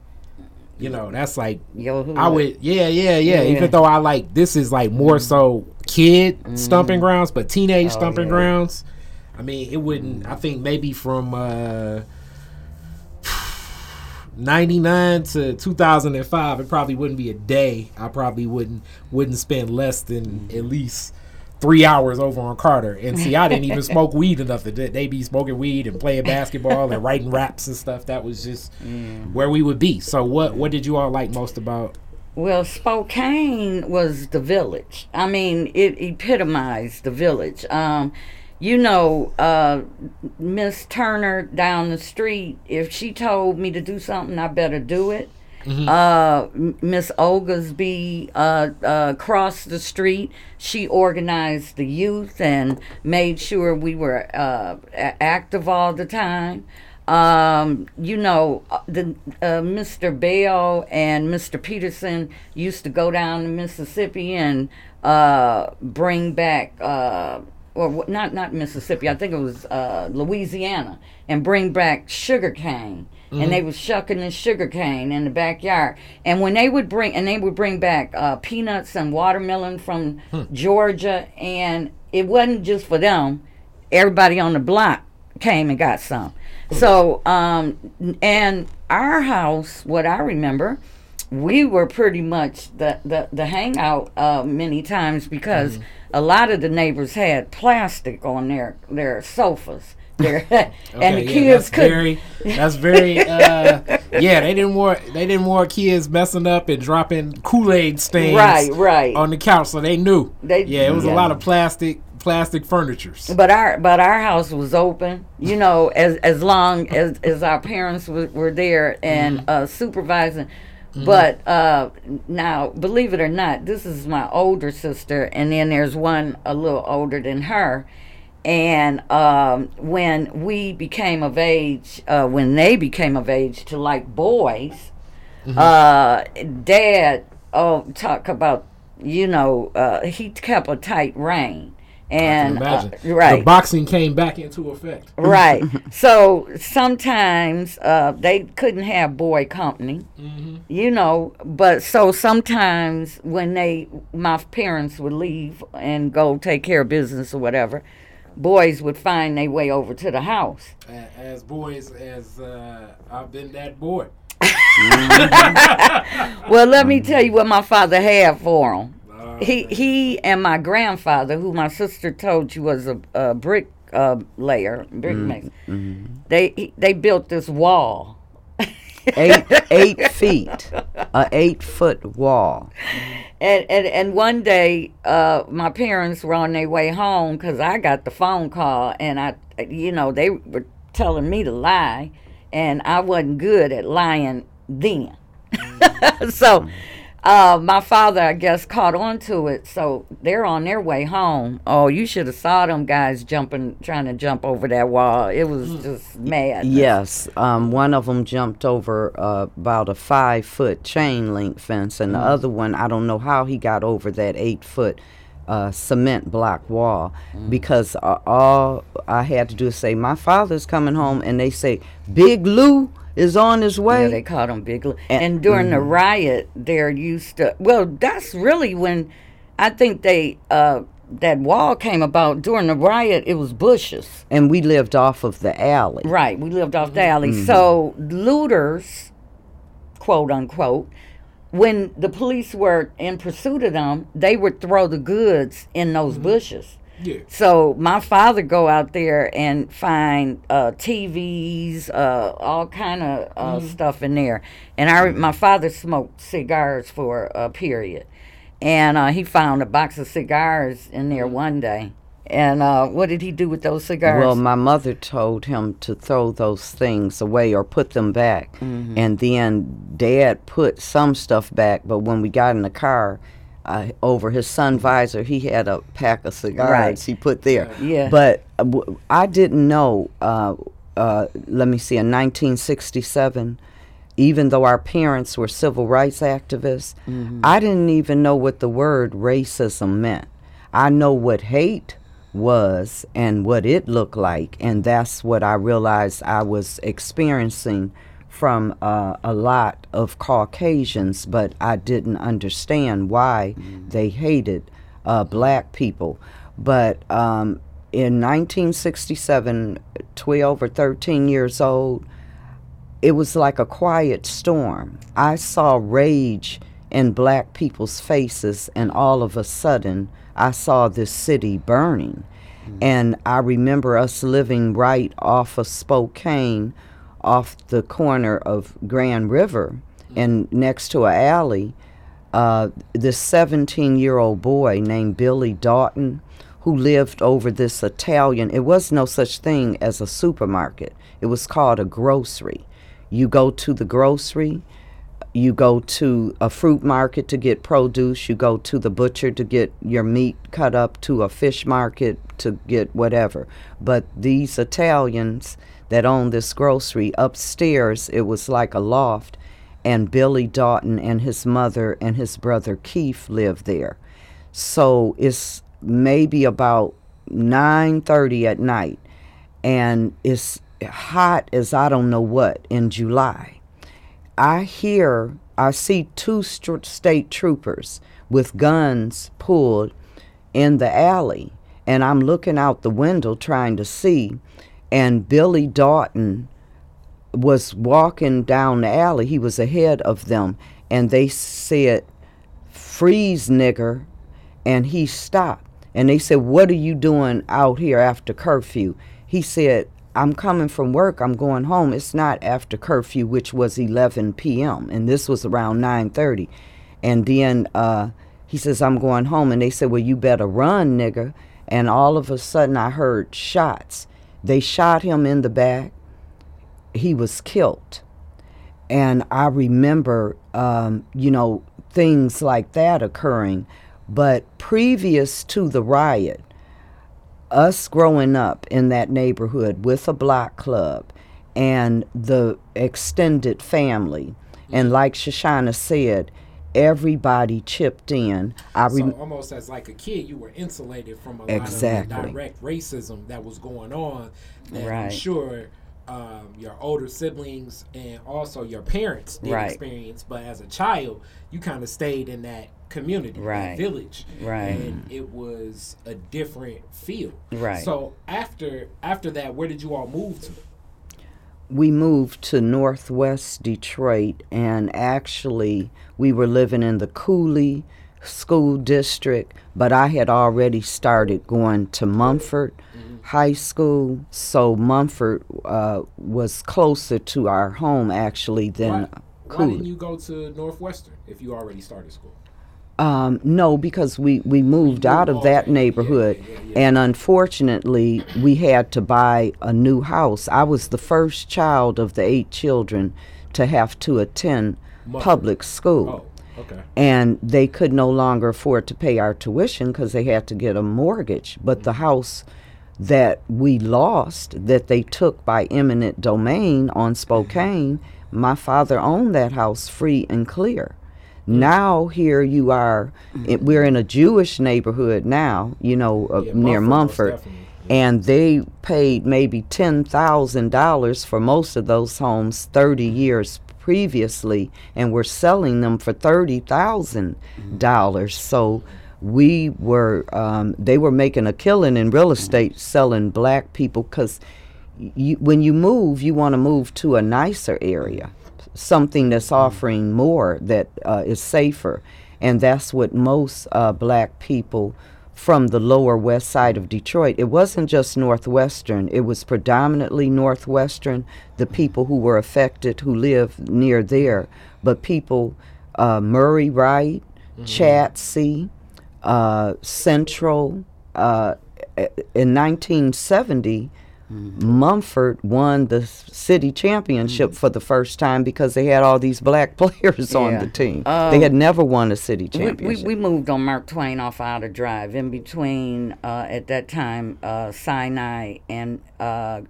you know, that's like Yo, I would, yeah, yeah, yeah. Yeah. Even though I like this is like more so kid stumping grounds, but teenage oh, stumping yeah. grounds. I mean, it wouldn't. I think maybe from uh, ninety nine to two thousand and five, it probably wouldn't be a day. I probably wouldn't wouldn't spend less than at least three hours over on Carter. And see, I didn't even smoke weed enough to they be smoking weed and playing basketball and writing raps and stuff. That was just where we would be. So, what what did you all like most about? Well, Spokane was the village. I mean, it epitomized the village. Um, you know, uh, Miss Turner down the street, if she told me to do something, I better do it. Uh, M- Miss Oglesby uh, uh, across the street, she organized the youth and made sure we were uh, active all the time um, you know, uh, the uh, Mr. Bell and Mr. Peterson used to go down to Mississippi and uh, bring back, uh, or not not Mississippi, I think it was uh, Louisiana, and bring back sugar cane. And they was shucking the sugar cane in the backyard. And when they would bring, and they would bring back uh, peanuts and watermelon from Georgia, and it wasn't just for them. Everybody on the block came and got some. So, um, and our house, what I remember, we were pretty much the, the, the hangout uh, many times because a lot of the neighbors had plastic on their, their sofas. there, and the Okay, yeah, kids that's could. very that's very uh yeah they didn't want they didn't want kids messing up and dropping kool-aid stains Right, right. on the couch so they knew They- yeah it was Yeah. a lot of plastic plastic furnitures But our but our house was open, you know, as as long as as our parents were, were there and uh, supervising. But uh, now, believe it or not, this is my older sister, and then there's one a little older than her. And um, when we became of age, uh, when they became of age to like boys, uh, Dad, oh, talk about, you know, uh, he kept a tight rein. And uh, right, the boxing came back into effect right. So sometimes uh, they couldn't have boy company, you know. But so sometimes when they, my parents would leave and go take care of business or whatever, boys would find their way over to the house. As boys as uh i've been that boy Well, let me tell you what my father had for him. He he and my grandfather, who my sister told you was a, a brick uh, layer, brick mason. They he- they built this wall. eight eight feet, a eight foot wall. And, and and one day, uh, my parents were on their way home because I got the phone call, and I, you know, they were telling me to lie, and I wasn't good at lying then. so, uh, my father, I guess, caught on to it. So they're on their way home. Oh, you should have saw them guys jumping, trying to jump over that wall. It was just mad. Yes, um, one of them jumped over uh, about a five foot chain link fence, and the other one, I don't know how he got over that eight foot uh, cement block wall because uh, all I had to do is say, My father's coming home, and they say, Big Lou is on his way. Yeah, they called him Big Lou. And- And during the mm-hmm. riot, there used to. Well, that's really when I think they uh, that wall came about. During the riot, it was bushes. and we lived off of the alley. Right, we lived off the mm-hmm. alley. Mm-hmm. So looters, quote unquote, when the police were in pursuit of them, they would throw the goods in those bushes. Yeah So my father go out there and find uh, TVs, uh, all kind of uh, stuff in there. And I, my father smoked cigars for a period, and uh, he found a box of cigars in there one day. And uh, what did he do with those cigars? Well, my mother told him to throw those things away or put them back. Mm-hmm. And then dad put some stuff back, but when we got in the car, uh, over his sun visor, he had a pack of cigars Right. he put there. Yeah. But uh, w- I didn't know, uh, uh, let me see, in 1967, even though our parents were civil rights activists, Mm-hmm. I didn't even know what the word racism meant. I know what hate was and what it looked like, and that's what I realized I was experiencing from uh, a lot of Caucasians, but I didn't understand why they hated uh, black people. But um, in 1967, 12 or 13 years old, it was like a quiet storm. I saw rage in black people's faces, and all of a sudden, I saw this city burning. And I remember us living right off of Spokane, off the corner of Grand River, and next to an alley. Uh, this 17 year old boy named Billy Doughton, who lived over this Italian, it was no such thing as a supermarket, it was called a grocery. You go to the grocery, you go to a fruit market to get produce, you go to the butcher to get your meat cut up, to a fish market to get whatever. But these Italians that owned this grocery upstairs, it was like a loft, and Billy Doughton and his mother and his brother Keith lived there. So it's maybe about 9:30 at night and it's hot as I don't know what in July. I hear, I see two str- state troopers with guns pulled in the alley, and I'm looking out the window trying to see, and Billy Doughton was walking down the alley. He was ahead of them, and they said, Freeze, nigger. And he stopped. And they said, What are you doing out here after curfew? He said, I'm coming from work. I'm going home. It's not after curfew, which was 11 p.m. and this was around 9:30. And then uh, he says, "I'm going home." And they said, "Well, you better run, nigger." And all of a sudden, I heard shots. They shot him in the back. He was killed. And I remember, um, you know, things like that occurring. But previous to the riot, us growing up in that neighborhood with a block club and the extended family, and like Shoshana said, everybody chipped in. I So rem- almost as like a kid, you were insulated from a Exactly. lot of the direct racism that was going on. That I'm Right. sure um, your older siblings and also your parents did Right. experience, but as a child, you kind of stayed in that community, Right. that village, Right. And it was a different feel, Right. So after after that, where did you all move to? we moved to northwest Detroit, and actually, we were living in the Cooley School District, but I had already started going to Mumford High School, so Mumford uh, was closer to our home actually than Why, why didn't you go to Northwestern if you already started school? Um, no, because we, we moved out of that. Neighborhood, yeah, yeah, yeah. and unfortunately, we had to buy a new house. I was the first child of the eight children to have to attend Mumford. public school. Oh, okay. And they could no longer afford to pay our tuition because they had to get a mortgage. But the house that we lost, that they took by eminent domain on Spokane, my father owned that house free and clear. Now here you are, it, we're in a Jewish neighborhood now, you know, uh, Yeah, near Mumford, most Mumford, definitely. and they paid maybe ten thousand dollars for most of those homes thirty years previously, and were selling them for thirty thousand dollars. So we were, um, they were making a killing in real estate selling black people because when you move, you want to move to a nicer area, something that's offering more that uh, is safer, and that's what most uh, black people from the lower west side of Detroit. It wasn't just Northwestern; it was predominantly Northwestern. The people who were affected, who lived near there, but people, uh, Murray Wright, Chadsey, uh, Central. Uh, in 1970, Mumford won the city championship for the first time because they had all these black players on the team. Um, they had never won a city We, we, championship. we moved on Mark Twain off Outer Drive in between, uh, at that time, uh, Sinai and uh,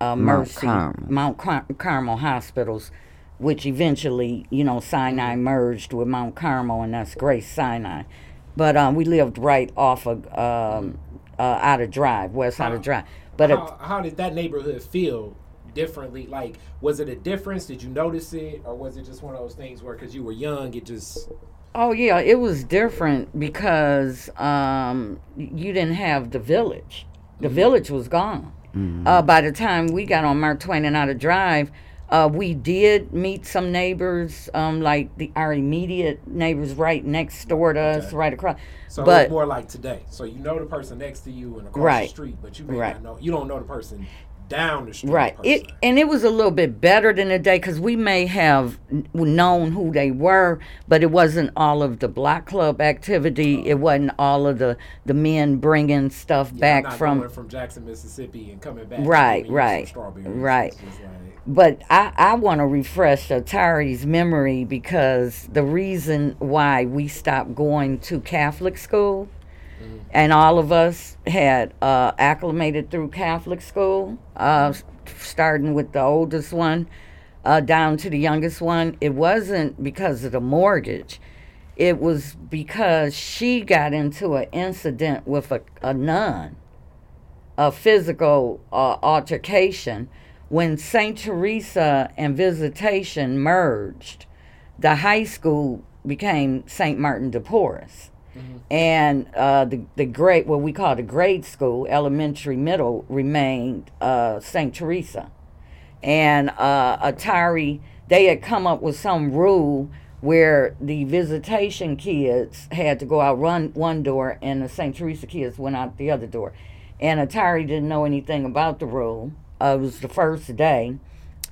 uh, Mercy, Carmel. Mount Car- Carmel hospitals, which eventually, you know, Sinai merged with Mount Carmel, and that's Grace Sinai. But um, we lived right off of um, uh, Outer Drive, West Outer Drive. But it, how, how did that neighborhood feel differently? Like, was it a difference? Did you notice it, or was it just one of those things where, because you were young, it just Oh yeah, it was different because um, you didn't have the village. The village was gone. Uh, by the time we got on Mark Twain and Outer Drive, uh, we did meet some neighbors, um, like the our immediate neighbors right next door to us, right across. so but was more like today. So you know the person next to you and across Right. the street, but you may Right. not know. You don't know the person down the street. Right. It and it was a little bit better than the day because we may have known who they were, but it wasn't all of the block club activity. It wasn't all of the the men bringing stuff Yeah, back from. from Jackson, Mississippi, and coming back. Right, giving you some right, right. Like- But I, I want to refresh Atari's memory because the reason why we stopped going to Catholic school and all of us had uh, acclimated through Catholic school, uh, starting with the oldest one uh, down to the youngest one. It wasn't because of the mortgage. It was because she got into an incident with a, a nun a physical uh, altercation when St. Teresa and Visitation merged. The high school became St. Martin de Porres. And uh, the, the grade, what we call the grade school, elementary, middle, remained uh, St. Teresa. And uh, Atari, they had come up with some rule where the visitation kids had to go out run one door and the St. Teresa kids went out the other door. And Atari didn't know anything about the rule. uh, it was the first day,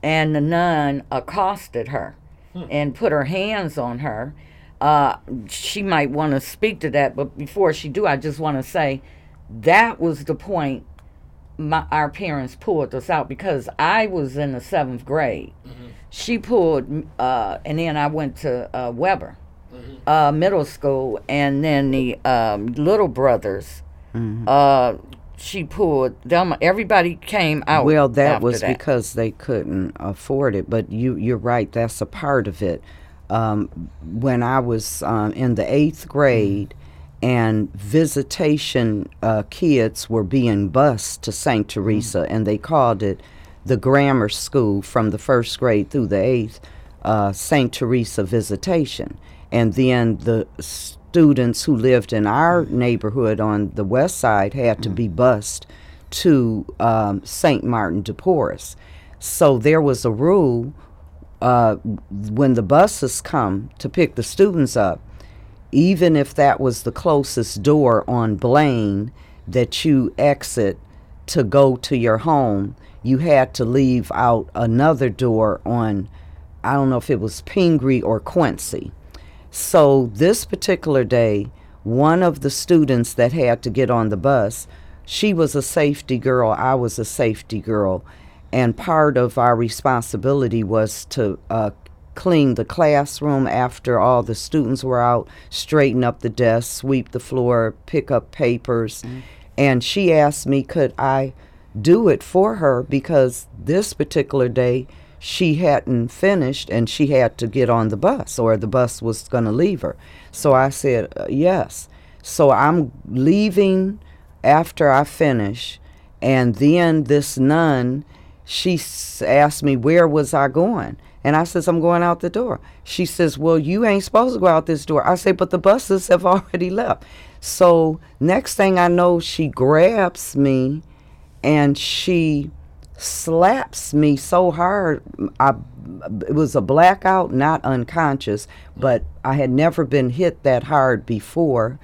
and the nun accosted her and put her hands on her. Uh, she might want to speak to that, but before she do, I just want to say that was the point my our parents pulled us out because I was in the seventh grade. She pulled, uh, and then I went to uh, Weber uh, Middle School, and then the um, little brothers. Uh, she pulled them. Everybody came out. Well, that after was because they couldn't afford it. But you, you're right. That's a part of it. Um, when I was um, in the eighth grade, and visitation uh, kids were being bused to Saint Teresa, and they called it the grammar school from the first grade through the eighth, uh, Saint Teresa visitation, and then the students who lived in our neighborhood on the west side had to be bused to um, St. Martin de Porres. So there was a rule uh, when the buses come to pick the students up, even if that was the closest door on Blaine that you exit to go to your home, you had to leave out another door on, I don't know if it was Pingree or Quincy. So this particular day, one of the students that had to get on the bus, she was a safety girl, I was a safety girl, and part of our responsibility was to uh, clean the classroom after all the students were out, straighten up the desks, sweep the floor, pick up papers. And she asked me, could I do it for her because this particular day she hadn't finished and she had to get on the bus or the bus was going to leave her. So I said, uh, yes. So I'm leaving after I finish. And then this nun, she asked me, where was I going? And I says, I'm going out the door. She says, Well, you ain't supposed to go out this door. I say, But the buses have already left. So next thing I know, she grabs me and she slaps me so hard. I, it was a blackout, not unconscious, but I had never been hit that hard before.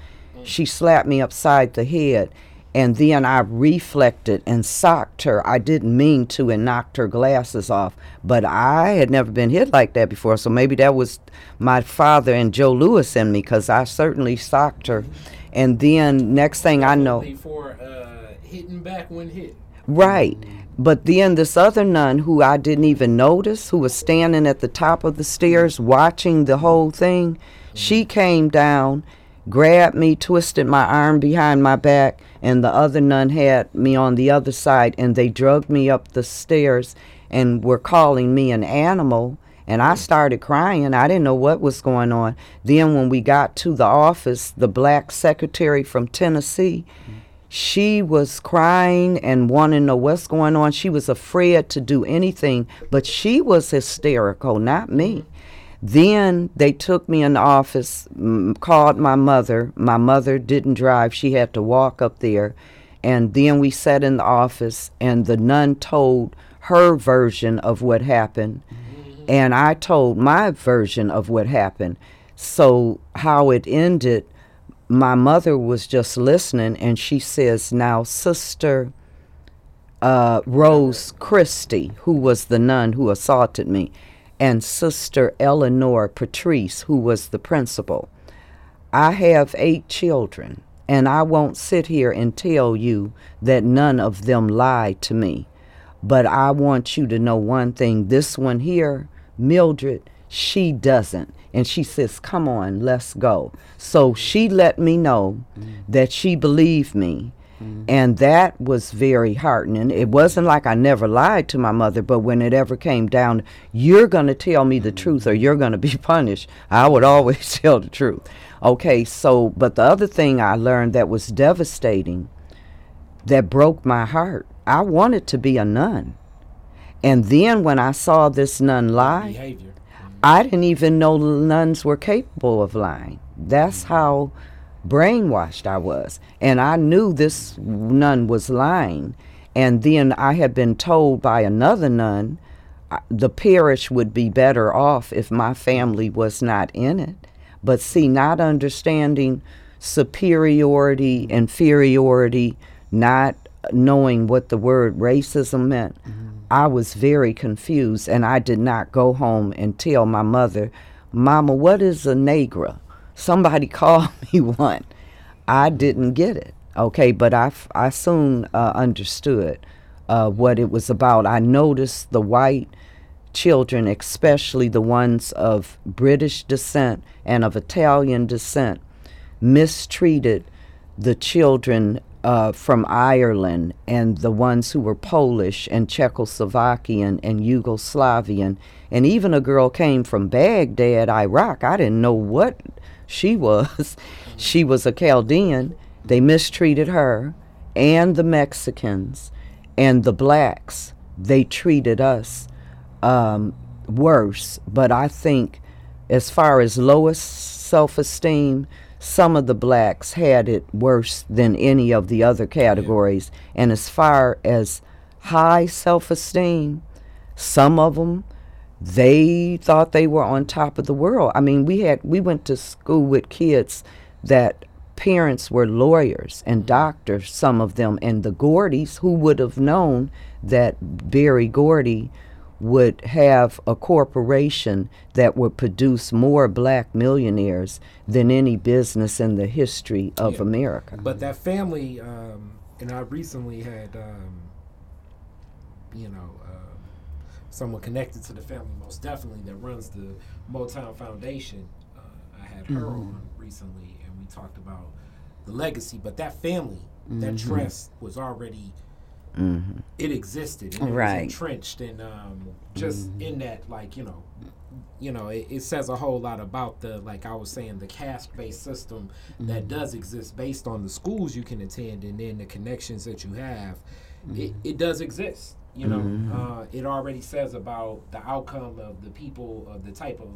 She slapped me upside the head. And then I reflected and socked her. I didn't mean to and knocked her glasses off, but I had never been hit like that before. So maybe that was my father and Joe Louis in me because I certainly socked her. And then next thing I know, for uh, hitting back when hit. Right. But then this other nun who I didn't even notice, who was standing at the top of the stairs watching the whole thing, she came down, grabbed me, twisted my arm behind my back, and the other nun had me on the other side, and they drugged me up the stairs and were calling me an animal. And I started crying. I didn't know what was going on. Then, when we got to the office, the black secretary from Tennessee, she was crying and wanting to know what's going on. She was afraid to do anything, but she was hysterical, not me. Then they took me in the office, mm, called my mother. My mother didn't drive, she had to walk up there. And then we sat in the office, and the nun told her version of what happened. And I told my version of what happened. So, how it ended, my mother was just listening, and she says, Now, Sister uh, Rose Christie, who was the nun who assaulted me, and Sister Eleanor Patrice, who was the principal. I have eight children, and I won't sit here and tell you that none of them lied to me. But I want you to know one thing this one here, Mildred, she doesn't. And she says, Come on, let's go. So she let me know that she believed me. Mm-hmm. And that was very heartening. It wasn't like I never lied to my mother, but when it ever came down, you're going to tell me the truth or you're going to be punished, I would always tell the truth. Okay, so, but the other thing I learned that was devastating, that broke my heart, I wanted to be a nun. And then when I saw this nun lie, Behavior. Mm-hmm. I didn't even know nuns were capable of lying. That's how brainwashed I was. And I knew this nun was lying. And then I had been told by another nun uh, the parish would be better off if my family was not in it. But see, not understanding superiority, inferiority, not knowing what the word racism meant, I was very confused, and I did not go home and tell my mother, "Mama, what is a negra?" Somebody called me one. I didn't get it. Okay, but I, I soon uh, understood uh, what it was about. I noticed the white children, especially the ones of British descent and of Italian descent, mistreated the children uh, from Ireland and the ones who were Polish and Czechoslovakian and Yugoslavian. And even a girl came from Baghdad, Iraq. I didn't know what she was. she was a Chaldean. They mistreated her and the Mexicans and the blacks. They treated us um, worse. But I think, as far as lowest self esteem, some of the blacks had it worse than any of the other categories. And as far as high self esteem, some of them they thought they were on top of the world. I mean, we had we went to school with kids that parents were lawyers and doctors, some of them, and the Gordys, who would have known that Berry Gordy would have a corporation that would produce more black millionaires than any business in the history of Yeah. America. But that family, um, and I recently had, um, you know, someone connected to the family, most definitely, that runs the Motown Foundation. Uh, I had her mm-hmm. on recently, and we talked about the legacy. But that family, that mm-hmm. trust was already. Mm-hmm. It existed. And it Right. Was entrenched, and um, just in that, like you know, you know, it, it says a whole lot about the, like I was saying, the caste-based system that does exist based on the schools you can attend and then the connections that you have. It, it does exist. You know, mm-hmm. uh, it already says about the outcome of the people of the type of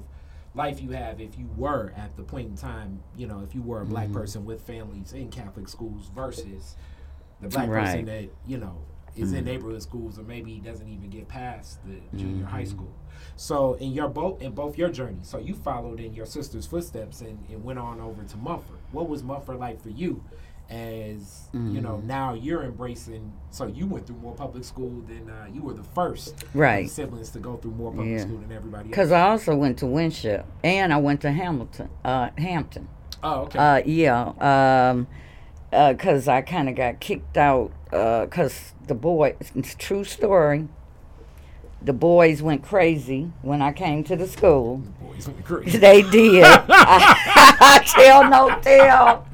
life you have if you were at the point in time. You know, if you were a black mm-hmm. person with families in Catholic schools versus the black person that you know is in mm-hmm. neighborhood schools or maybe doesn't even get past the junior high school. So in your both in both your journeys, so you followed in your sister's footsteps and, and went on over to Mumford. What was Mumford like for you? As you know, now you're embracing. So you went through more public school than uh, you were the first Right. siblings to go through more public Yeah. school than everybody else. Because I also went to Winship and I went to Hamilton, uh, Hampton. oh, okay. Uh, yeah, um, because I kind of got kicked out because the boy. It's a true story. The boys went crazy when I came to the school. Boys went crazy. They did. I tell no tale.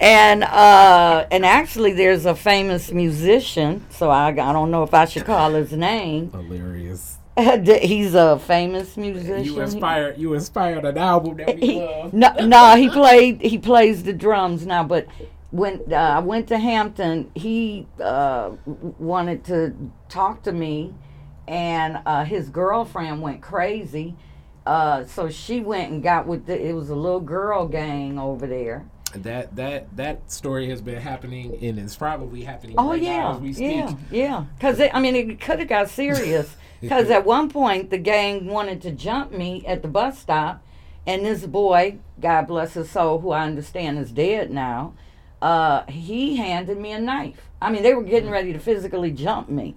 And uh, and actually, there's a famous musician. So I, I don't know if I should call his name. Hilarious. He's a famous musician. You inspired. You inspired an album that we he, love. no, no, he played. He plays the drums now. But when uh, I went to Hampton, he uh, wanted to talk to me, and uh, his girlfriend went crazy. Uh, so she went and got with the. It was a little girl gang over there. That that that story has been happening and is probably happening Oh right now yeah, as we speak. yeah, yeah. Because I mean, it could have got serious. Because at one point, the gang wanted to jump me at the bus stop, and this boy, God bless his soul, who I understand is dead now, uh, he handed me a knife. I mean, they were getting ready to physically jump me,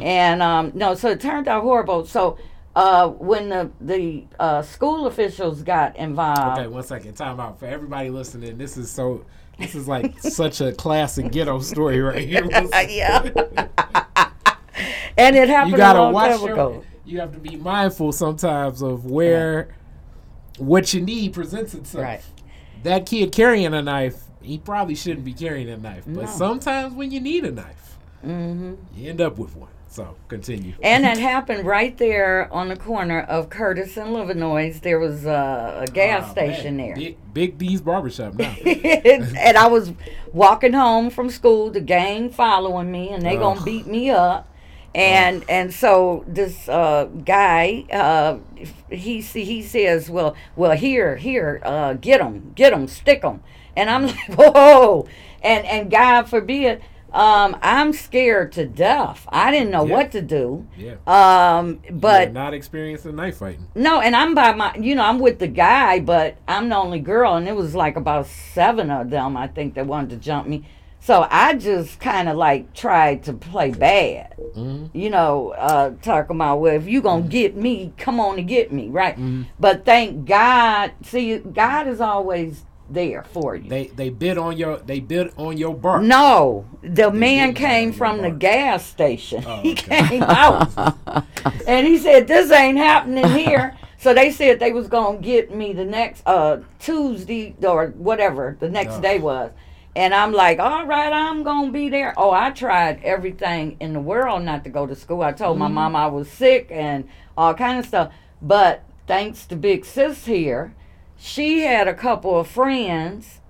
and um, no, so it turned out horrible. So. Uh, when the the uh, school officials got involved, Okay, one second. Time out for everybody listening. This is so. This is like such a classic ghetto story right here. yeah, and it happened you gotta long watch. time Your, you have to be mindful sometimes of where what you need presents itself. Right. That kid carrying a knife, he probably shouldn't be carrying a knife. But No. sometimes when you need a knife, hmm you end up with one. So continue. And it happened right there on the corner of Curtis and Livernois. There was a, a gas Ah, station man. there. Big, Big D's barbershop now. and I was walking home from school, the gang following me, and they gonna beat me up. And and so this uh, guy, uh, he he says, well, well here here, uh, get him, get him, stick him. And I'm like, whoa! And and God forbid, um, I'm scared to death. I didn't know Yeah. what to do. Yeah. Um, but You're not experiencing knife fighting. no, and I'm by my, you know, I'm with the guy, but I'm the only girl, and it was like about seven of them, I think, that wanted to jump me. So I just kind of like tried to play bad, Mm-hmm. you know, uh, talking about well, if you gonna get me, come on and get me, right? Mm-hmm. But thank God, see, God is always there for you. They they bid on your they bid on your bark. No, the man came from the gas station. Oh, he came out and he said, "This ain't happening here." So they said they was gonna get me the next uh Tuesday or whatever the next day was, and I'm like, "All right, I'm gonna be there." Oh, I tried everything in the world not to go to school. I told my mom I was sick and all kind of stuff, but thanks to Big Sis here, she had a couple of friends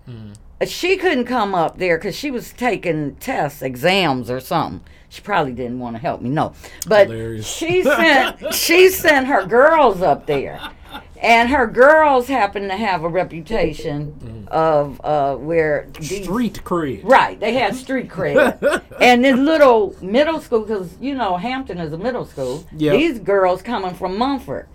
uh, she couldn't come up there because she was taking tests, exams, or something. She probably didn't want to help me, no. But Hilarious. she sent she sent her girls up there, and her girls happened to have a reputation of uh, where these Street cred. Right, they had street cred. and this little middle school, because you know Hampton is a middle school. Yep. These girls coming from Mumford.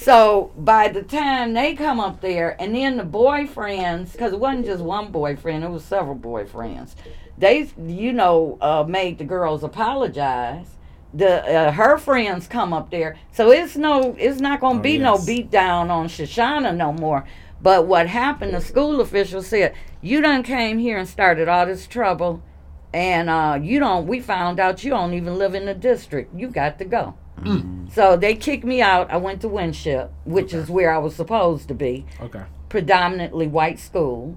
So by the time they come up there, and then the boyfriends, because it wasn't just one boyfriend, it was several boyfriends. They, you know, uh, made the girls apologize. The uh, her friends come up there, so it's no, it's not gonna Oh, be no beat down on Shoshana no more. But what happened? The school official said, "You done came here and started all this trouble, and uh, you don't. We found out you don't even live in the district. You got to go." So they kicked me out. I went to Winship, which is where I was supposed to be. Okay. Predominantly white school.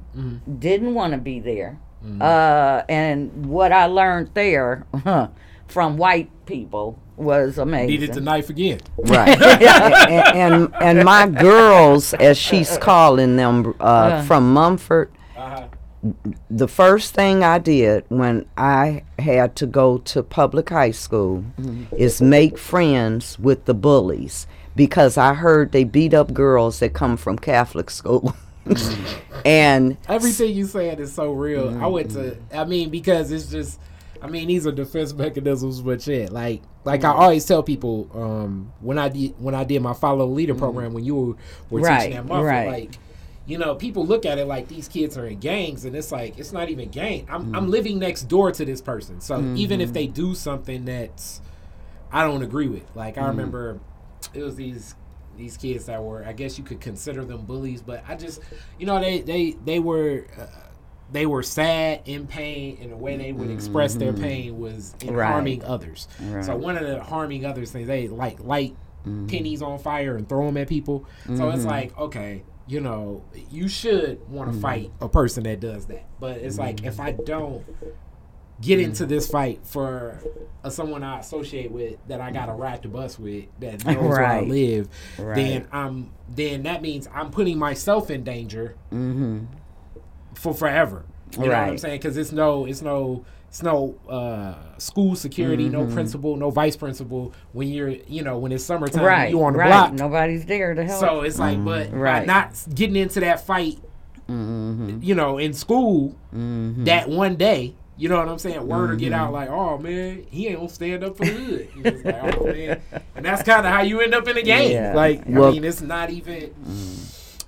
Didn't want to be there. Uh, and what I learned there from white people was amazing. Needed the knife again. Right. and, and and my girls, as she's calling them, uh, from Mumford. Uh-huh. The first thing I did when I had to go to public high school mm-hmm. is make friends with the bullies because I heard they beat up girls that come from Catholic school. Mm-hmm. and Everything you said is so real. I went to. Mm-hmm. I mean, because it's just. I mean, these are defense mechanisms, but shit, like, like I always tell people, um, when I did when I did my follow leader program, when you were, were Right, teaching that month, right. like, you know, people look at it like these kids are in gangs, and it's like it's not even gang. I'm mm. I'm living next door to this person, so even if mm-hmm. they do something that's I don't agree with, like I mm. remember it was these these kids that were I guess you could consider them bullies, but I just you know they they they were. Uh, they were sad, in pain, and the way they would express their mm-hmm. pain was in Right. harming others. So one of the harming others things they like light mm-hmm. pennies on fire and throw them at people. So it's like okay, you know, you should want to mm-hmm. fight a person that does that, but it's like mm-hmm. if I don't get mm-hmm. into this fight for uh, someone I associate with that I got to ride the bus with that knows where I live, Right. then I'm then that means I'm putting myself in danger for forever. You know what I'm saying? Because it's no, it's no, it's no uh, school security, no Mm-hmm. principal, no vice principal. When you're, you know, when it's summertime, right, you on the right. block. Nobody's there to help. So it's like, but by Right. not getting into that fight, Mm-hmm. you know, in school, that one day, you know what I'm saying? Word will get out like, oh man, he ain't gonna stand up for the hood. You like, oh man, and that's kind of how you end up in the game. Yeah. Like, Well- I mean, it's not even.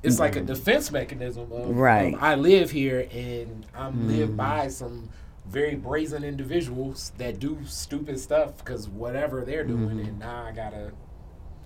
It's like a defense mechanism of, Right. of I live here and I'm live by some very brazen individuals that do stupid stuff because whatever they're doing, mm-hmm. and now I gotta.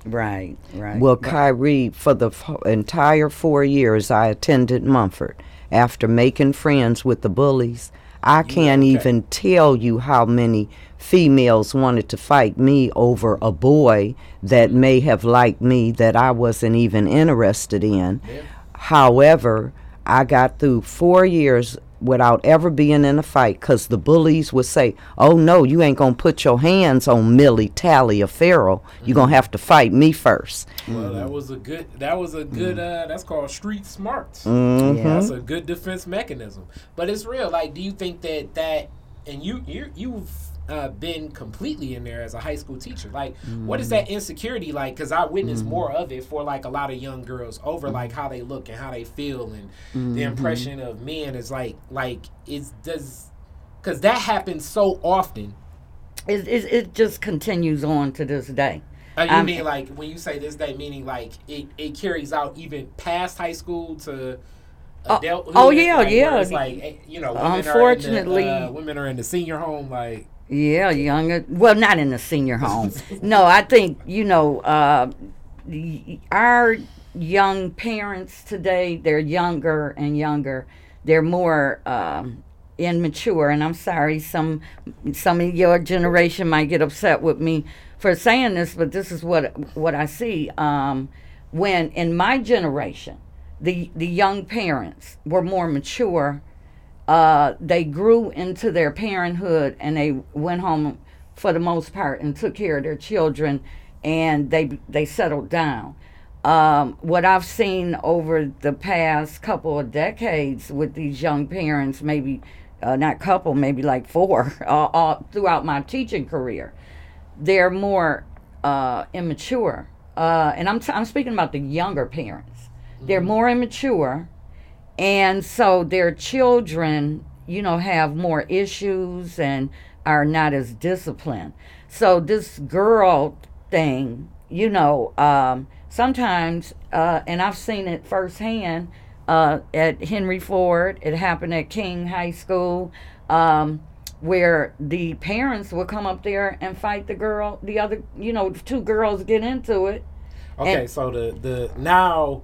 right, right. Well, Kyrie, for the f- entire four years I attended Mumford, after making friends with the bullies, I can't okay. even tell you how many females wanted to fight me over a boy that mm-hmm. may have liked me that I wasn't even interested in. Yeah. However, I got through four years without ever being in a fight because the bullies would say, Oh, no, you ain't going to put your hands on Millie Talia Farrell. You're going to have to fight me first. Well, that was a good. That was a good. Uh, that's called street smarts. Mhm. Yeah. That's a good defense mechanism. But it's real. Like, do you think that that and you you you've uh, been completely in there as a high school teacher? Like, what is that insecurity like? Because I witnessed more of it for like a lot of young girls over like how they look and how they feel and the impression of men is like like it's does because that happens so often. it, it, it just continues on to this day. Uh, you Um, mean like when you say this day, meaning like it, it carries out even past high school to adulthood. oh, yeah, like, yeah. It's like eh, you know, women Unfortunately- are in the, uh, women are in the senior home. Like Yeah, younger. Well, not in the senior home. no, I think you know uh, our young parents today. They're younger and younger. They're more um, immature, and I'm sorry. Some some of your generation might get upset with me for saying this, but this is what what I see. Um, when in my generation, the the young parents were more mature uh, they grew into their parenthood and they went home for the most part and took care of their children and they they settled down. Um, what I've seen over the past couple of decades with these young parents, maybe uh, not couple, maybe like four, uh, uh, throughout my teaching career, they're more uh, immature. Uh, and I'm, t- I'm speaking about the younger parents. They're more immature and so their children you know have more issues and are not as disciplined. So this girl thing you know um, sometimes uh, and i've seen it firsthand uh, at henry ford. It happened at king high school um, where the parents would come up there and fight the girl the other you know two girls get into it. Okay, And- so the the now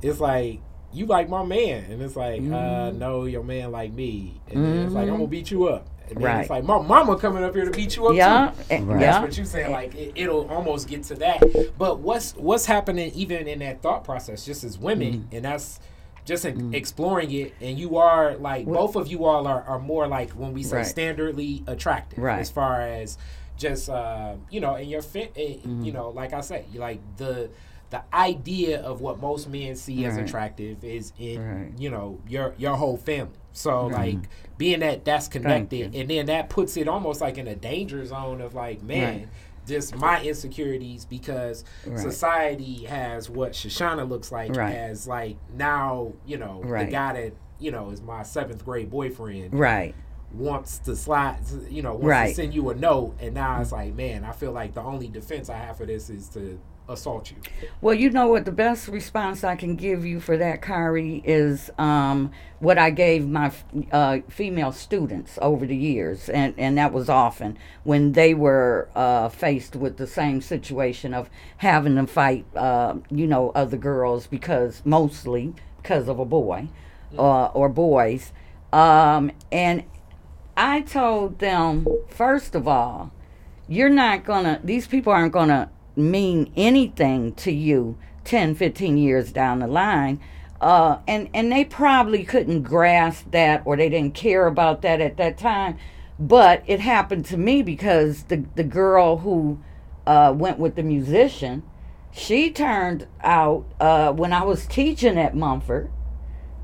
it's like you like my man, and it's like Mm-hmm. uh no, your man like me, and then it's like I'm gonna beat you up. And then Right. it's like my mama coming up here to beat you up yeah too. and- Right. That's what you saying. Like it, it'll almost get to that. But what's what's happening even in that thought process, just as women, Mm-hmm. and that's just in exploring it. And you are like both of you all are, are more like when we say Right. standardly attractive, Right. as far as just uh, you know, and your fit. Mm-hmm. You know, like I say, like the the idea of what most men see as attractive is in Right. you know your your whole family. So like being that that's connected, and then that puts it almost like in a danger zone of like man. Right. Just my insecurities because Right. society has what Shoshana looks like Right. as like now you know the Right. guy that you know is my seventh grade boyfriend right wants to slide you know wants Right. to send you a note and now it's mm. like man I feel like the only defense I have for this is to assault you Well, you know what? The best response I can give you for that, Kari, is um, what I gave my uh, female students over the years, and, and that was often when they were uh, faced with the same situation of having to fight, uh, you know, other girls because mostly because of a boy uh, or boys. Um, and I told them, first of all, you're not gonna these people aren't gonna mean anything to you 10 15 years down the line uh, and and they probably couldn't grasp that or they didn't care about that at that time but it happened to me because the the girl who uh, went with the musician she turned out uh, when i was teaching at mumford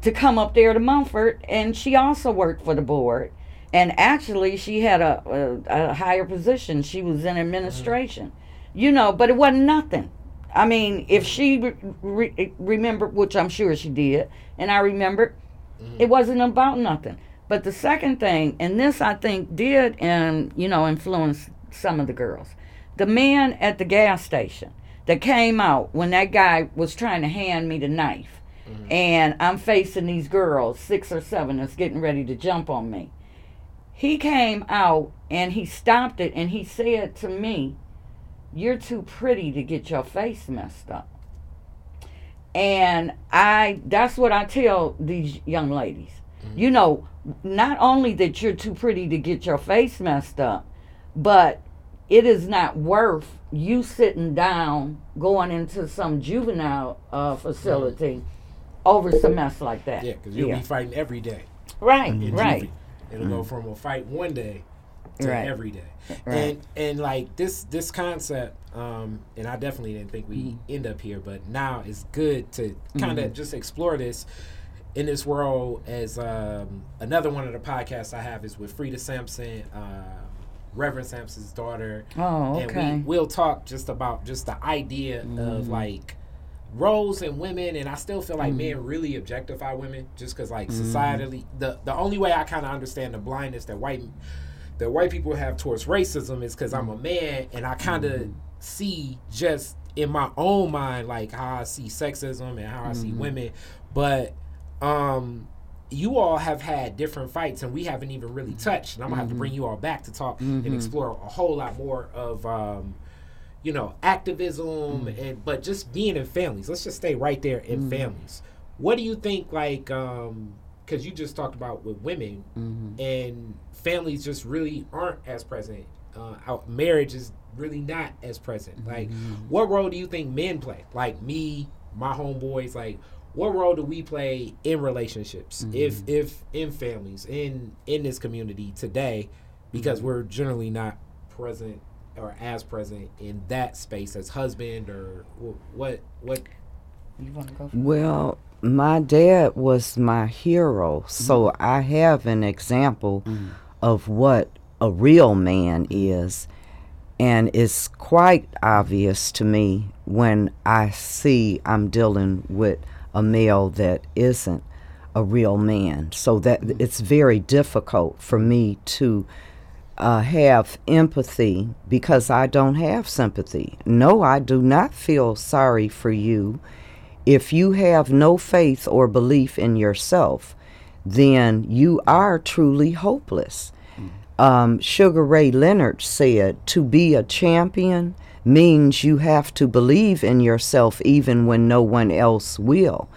to come up there to Mumford, and she also worked for the board. And actually, she had a, a, a higher position. She was in administration, you know, but it wasn't nothing. I mean, if she re- re- remembered, which I'm sure she did, and I remembered, mm-hmm. it wasn't about nothing. But the second thing, and this I think did, and you know, influence some of the girls. The man at the gas station that came out when that guy was trying to hand me the knife, mm-hmm. and I'm facing these girls, six or seven, that's getting ready to jump on me. He came out and he stopped it and he said to me, You're too pretty to get your face messed up. And I that's what I tell these young ladies. You know, not only that you're too pretty to get your face messed up, but it is not worth you sitting down going into some juvenile uh, facility over some mess like that. yeah because you'll be fighting every day right, in right. juvie. it'll go from a fight one day to Right. every day Right. and and like this this concept um and i definitely didn't think we Mm-hmm. end up here but now it's good to kind of just explore this in this world as um another one of the podcasts i have is with frida sampson uh reverend sampson's daughter Oh, okay. and we, we'll talk just about just the idea Mm-hmm. of like roles in women and i still feel like Mm-hmm. men really objectify women just because like societally the the only way i kind of understand the blindness that white that white people have towards racism is because i'm a man and i kind of Mm-hmm. see just in my own mind like how i see sexism and how i see women but Um, you all have had different fights, and we haven't even really touched. And I'm gonna have to bring you all back to talk and explore a whole lot more of. Um, you know, activism and but just being in families. Let's just stay right there in families. What do you think like um because you just talked about with women mm-hmm. and families just really aren't as present. Uh, our marriage is really not as present. Mm-hmm. Like, what role do you think men play? Like me, my homeboys. Like, what role do we play in relationships? Mm-hmm. If if in families in in this community today, because we're generally not present or as present in that space as husband or what what You want to go? Well, my dad was my hero, so mm. I have an example mm. of what a real man is. And it's quite obvious to me when I see I'm dealing with a male that isn't a real man. So that mm. it's very difficult for me to uh, have empathy because I don't have sympathy. No, I do not feel sorry for you. If you have no faith or belief in yourself, then you are truly hopeless. Um, Sugar Ray Leonard said, To be a champion means you have to believe in yourself even when no one else will.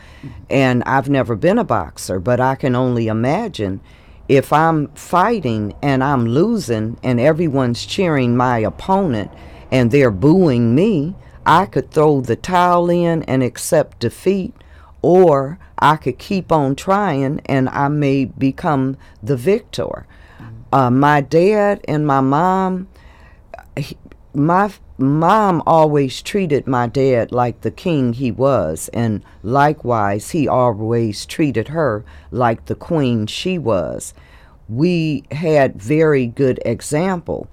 And I've never been a boxer, but I can only imagine if I'm fighting and I'm losing and everyone's cheering my opponent and they're booing me, I could throw the towel in and accept defeat, or I could keep on trying and I may become the victor. Uh, my dad and my mom, he- my mom always treated my dad like the king he was, and likewise, he always treated her like the queen she was. We had very good example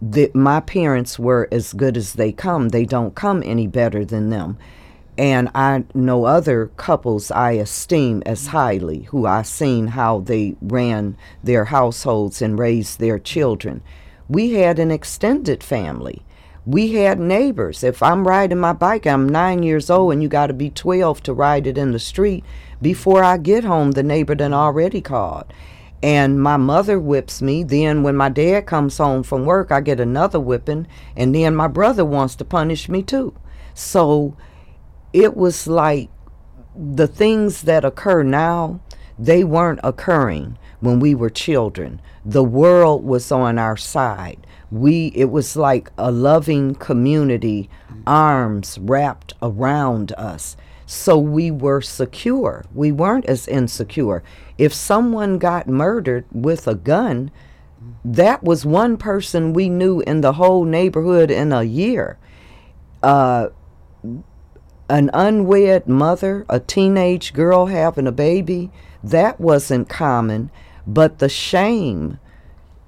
that my parents were as good as they come. They don't come any better than them. And I know other couples I esteem as highly, who I've seen how they ran their households and raised their children. We had an extended family. We had neighbors. If I'm riding my bike, I'm nine years old, and you got to be 12 to ride it in the street. Before I get home, the neighbor done already called and my mother whips me. Then when my dad comes home from work, I get another whipping, and then my brother wants to punish me too. So it was like the things that occur now, they weren't occurring when we were children. The world was on our side. We it was like a loving community, arms wrapped around us. So we were secure. We weren't as insecure. If someone got murdered with a gun, that was one person we knew in the whole neighborhood in a year. Uh, an unwed mother, a teenage girl having a baby, that wasn't common. But the shame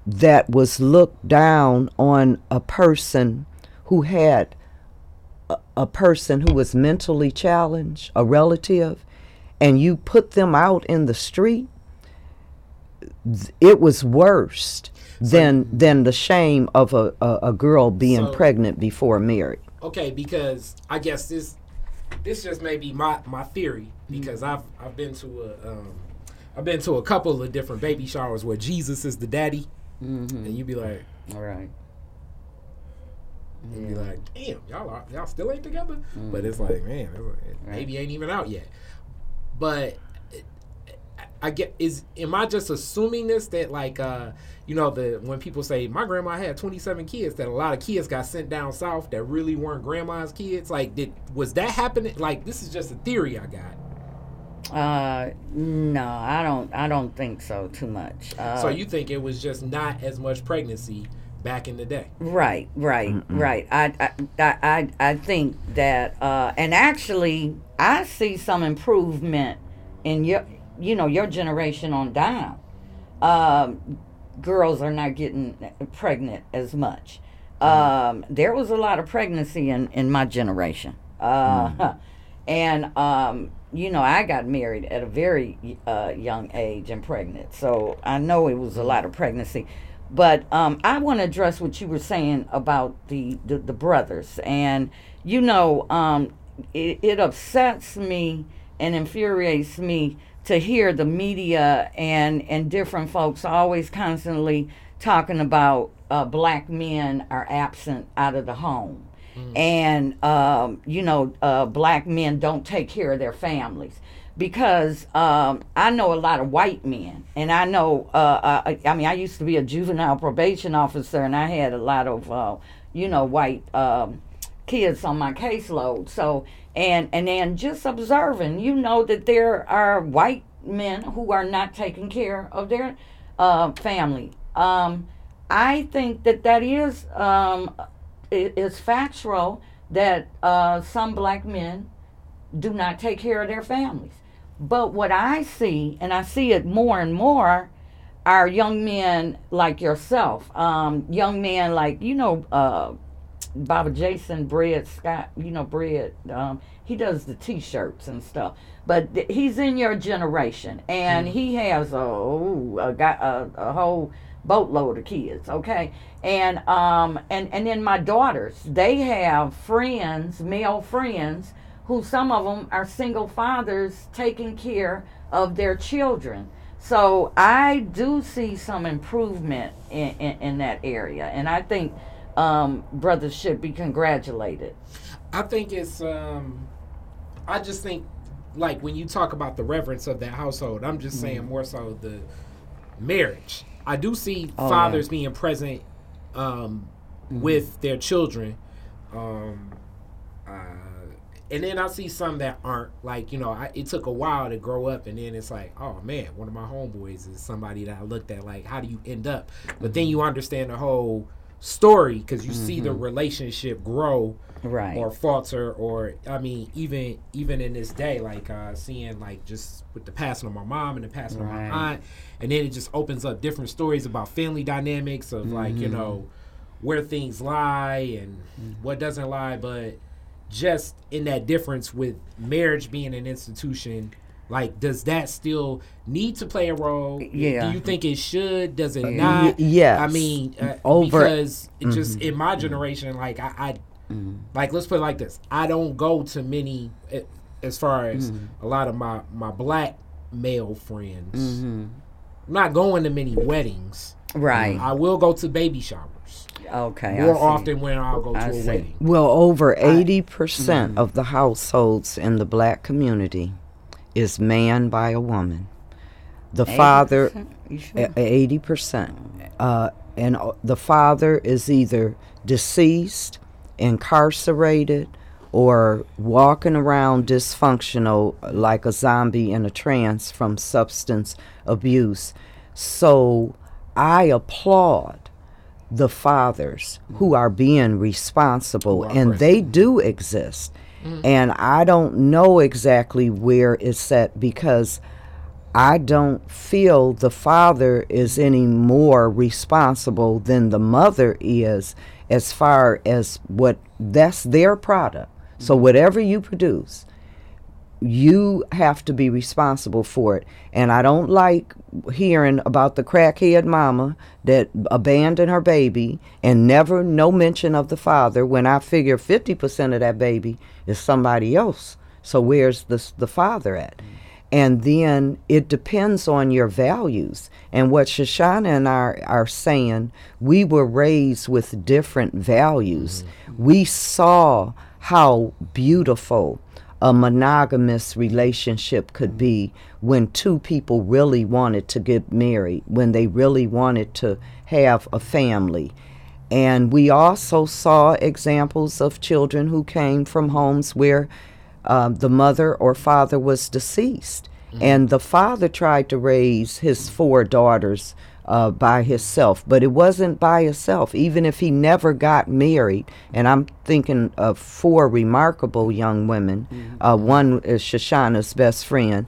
that was looked down on a person who had a, a person who was mentally challenged, a relative, and you put them out in the street, it was worse than than the shame of a, a, a girl being So- pregnant before married. okay because i guess this this just may be my my theory because i've i've been to a um i've been to a couple of different baby showers where jesus is the daddy and you be like All right. You be like damn y'all are y'all still ain't together but it's like man it's like, baby ain't even out yet but I get is am I just assuming this that like uh you know the when people say my grandma had 27 kids that a lot of kids got sent down south that really weren't grandma's kids like did was that happening like this is just a theory I got Uh, no, I don't. I don't think so. Too much. Uh, so you think it was just not as much pregnancy back in the day Right, right, right. I, I, I, I- I think that, uh, and actually, I see some improvement in your, you know, your generation on down. Um, girls are not getting pregnant as much. Um, there was a lot of pregnancy in in my generation, uh, and um, you know, I got married at a very uh, young age and pregnant, so I know it was a lot of pregnancy. But um, I want to address what you were saying about the, the, the brothers. And, you know, um, it, it upsets me and infuriates me to hear the media and and different folks always constantly talking about uh, black men are absent out of the home. And um, you know uh, black men don't take care of their families because um, I know a lot of white men, and I know. Uh, I, I mean, I used to be a juvenile probation officer, and I had a lot of, uh, you know, white um, kids on my caseload. So, and and then just observing, you know, that there are white men who are not taking care of their uh, family. Um, I think that that is um, i- is factual that uh, some black men do not take care of their families. But what I see, and I see it more and more, are young men like yourself, um, young men like you know, uh, Baba Jason Bread Scott. You know, Bread. Um, he does the T-shirts and stuff. But th- he's in your generation, and he has a, oh, a, guy, a, a whole boatload of kids. Okay, and um, and and then my daughters, they have friends, male friends who some of them are single fathers taking care of their children. So I do see some improvement in, in, in that area, and I think um, brothers should be congratulated. I think it's um I just think like when you talk about the reverence of that household, I'm just saying more so the marriage. I do see Oh, fathers being present um Mm-hmm. with their children. Um uh and then I see some that aren't like you know. I, it took a while to grow up, and then it's like, oh man, one of my homeboys is somebody that I looked at. Like, how do you end up? But then you understand the whole story because you see the relationship grow Mm-hmm. Right. or falter or i mean even even in this day like uh seeing like just with the passing of my mom and the passing of my aunt and then it just opens up different stories about family dynamics of like you Mm-hmm. know where things lie and what doesn't lie but just in that difference with marriage being an institution like does that still need to play a role? Yeah. do you think it should? Does it uh, not? yeah i mean uh, Over- because it just mm-hmm. in my generation like i, I mm-hmm. like let's put it like this. I don't go to many eh, as far as mm-hmm. a lot of my my black male friends. I'm not going to many weddings. Right. i will go to baby showers Okay. I more see. often when i'll go to I a Mm-hmm. see. wedding Well, over 80% of the households in the black community is manned by a woman. The father, 80%? You sure? eighty percent, uh, and uh, the father is either deceased, incarcerated, or walking around dysfunctional like a zombie in a trance from substance abuse. So I applaud the fathers who are being responsible, and they do exist. And I don't know exactly where it's at because I don't feel the father is any more responsible than the mother is as far as what that's their product. So whatever you produce, you have to be responsible for it. And I don't like hearing about the crackhead mama that abandoned her baby and never no mention of the father when I figure 50% of that baby is somebody else. So where's the the father at? And then it depends on your values. And what Shoshana and I are, are saying, we were raised with different values. Mm-hmm. We saw how beautiful a monogamous relationship could be when two people really wanted to get married, when they really wanted to have a family. And we also saw examples of children who came from homes where um, the mother or father was deceased. And the father tried to raise his four daughters uh, by himself, but it wasn't by himself, even if he never got married. And I'm thinking of four remarkable young women. Uh, one is Shoshana's best friend.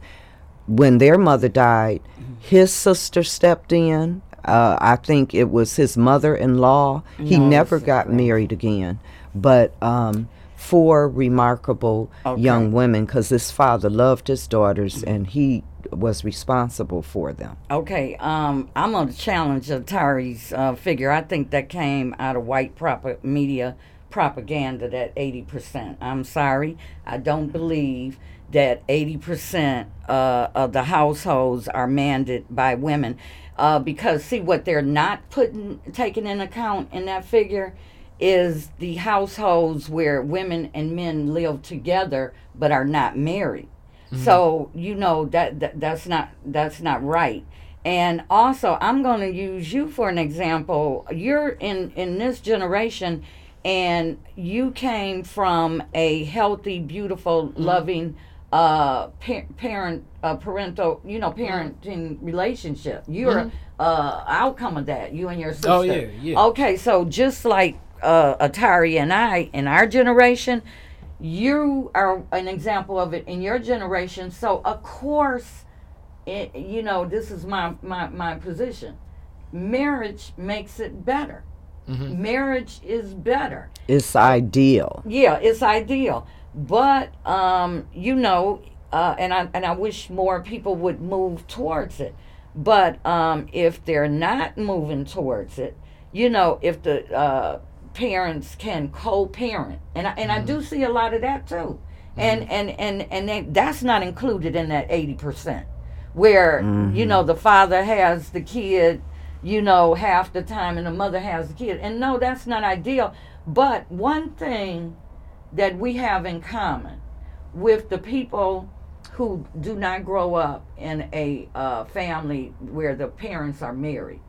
When their mother died, his sister stepped in. Uh, I think it was his mother in law. He never got married again. But um, four remarkable young women because his father loved his daughters and he was responsible for them. Okay, um, I'm going to challenge Atari's uh, figure. I think that came out of white proper media propaganda, that 80%. I'm sorry. I don't believe that 80% uh, of the households are manned by women. Uh, because see what they're not putting taking in account in that figure is the households where women and men live together but are not married. So you know that, that that's not that's not right. And also, I'm going to use you for an example. You're in in this generation, and you came from a healthy, beautiful, loving uh pa- parent uh, parental you know parenting relationship you're uh outcome of that you and your sister Oh, yeah, yeah. okay so just like uh atari and i in our generation you are an example of it in your generation so of course it, you know this is my my my position marriage makes it better marriage is better It's ideal. yeah, it's ideal. But um, you know, uh, and I and I wish more people would move towards it. But um, if they're not moving towards it, you know, if the uh, parents can co-parent, and I, and I do mm-hmm. see a lot of that too, and mm-hmm. and and and they, that's not included in that eighty percent, where you know mm-hmm. the father has the kid you know, half the time and the mother has the kid. And no, that's not ideal. But one thing that we have in common with the people who do not grow up in a uh, family where the parents are married,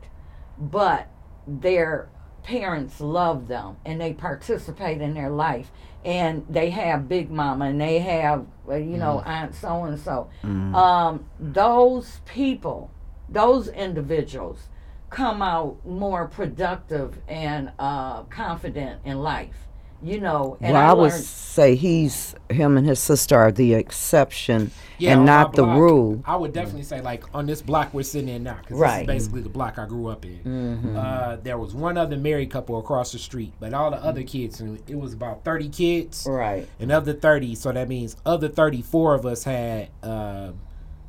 but their parents love them and they participate in their life. And they have big mama and they have uh, you know aunt so and so um those people those individuals come out more productive and uh confident in life you know and well, I, would say he's him and his sister are the exception Yeah, and on my not the block, rule. I would definitely say like on this block we're sitting in now, because Right. this is basically the block I grew up in. Uh, there was one other married couple across the street, but all the other kids, and it was about thirty kids. right And of the thirty, so that means of the thirty-four of us had uh,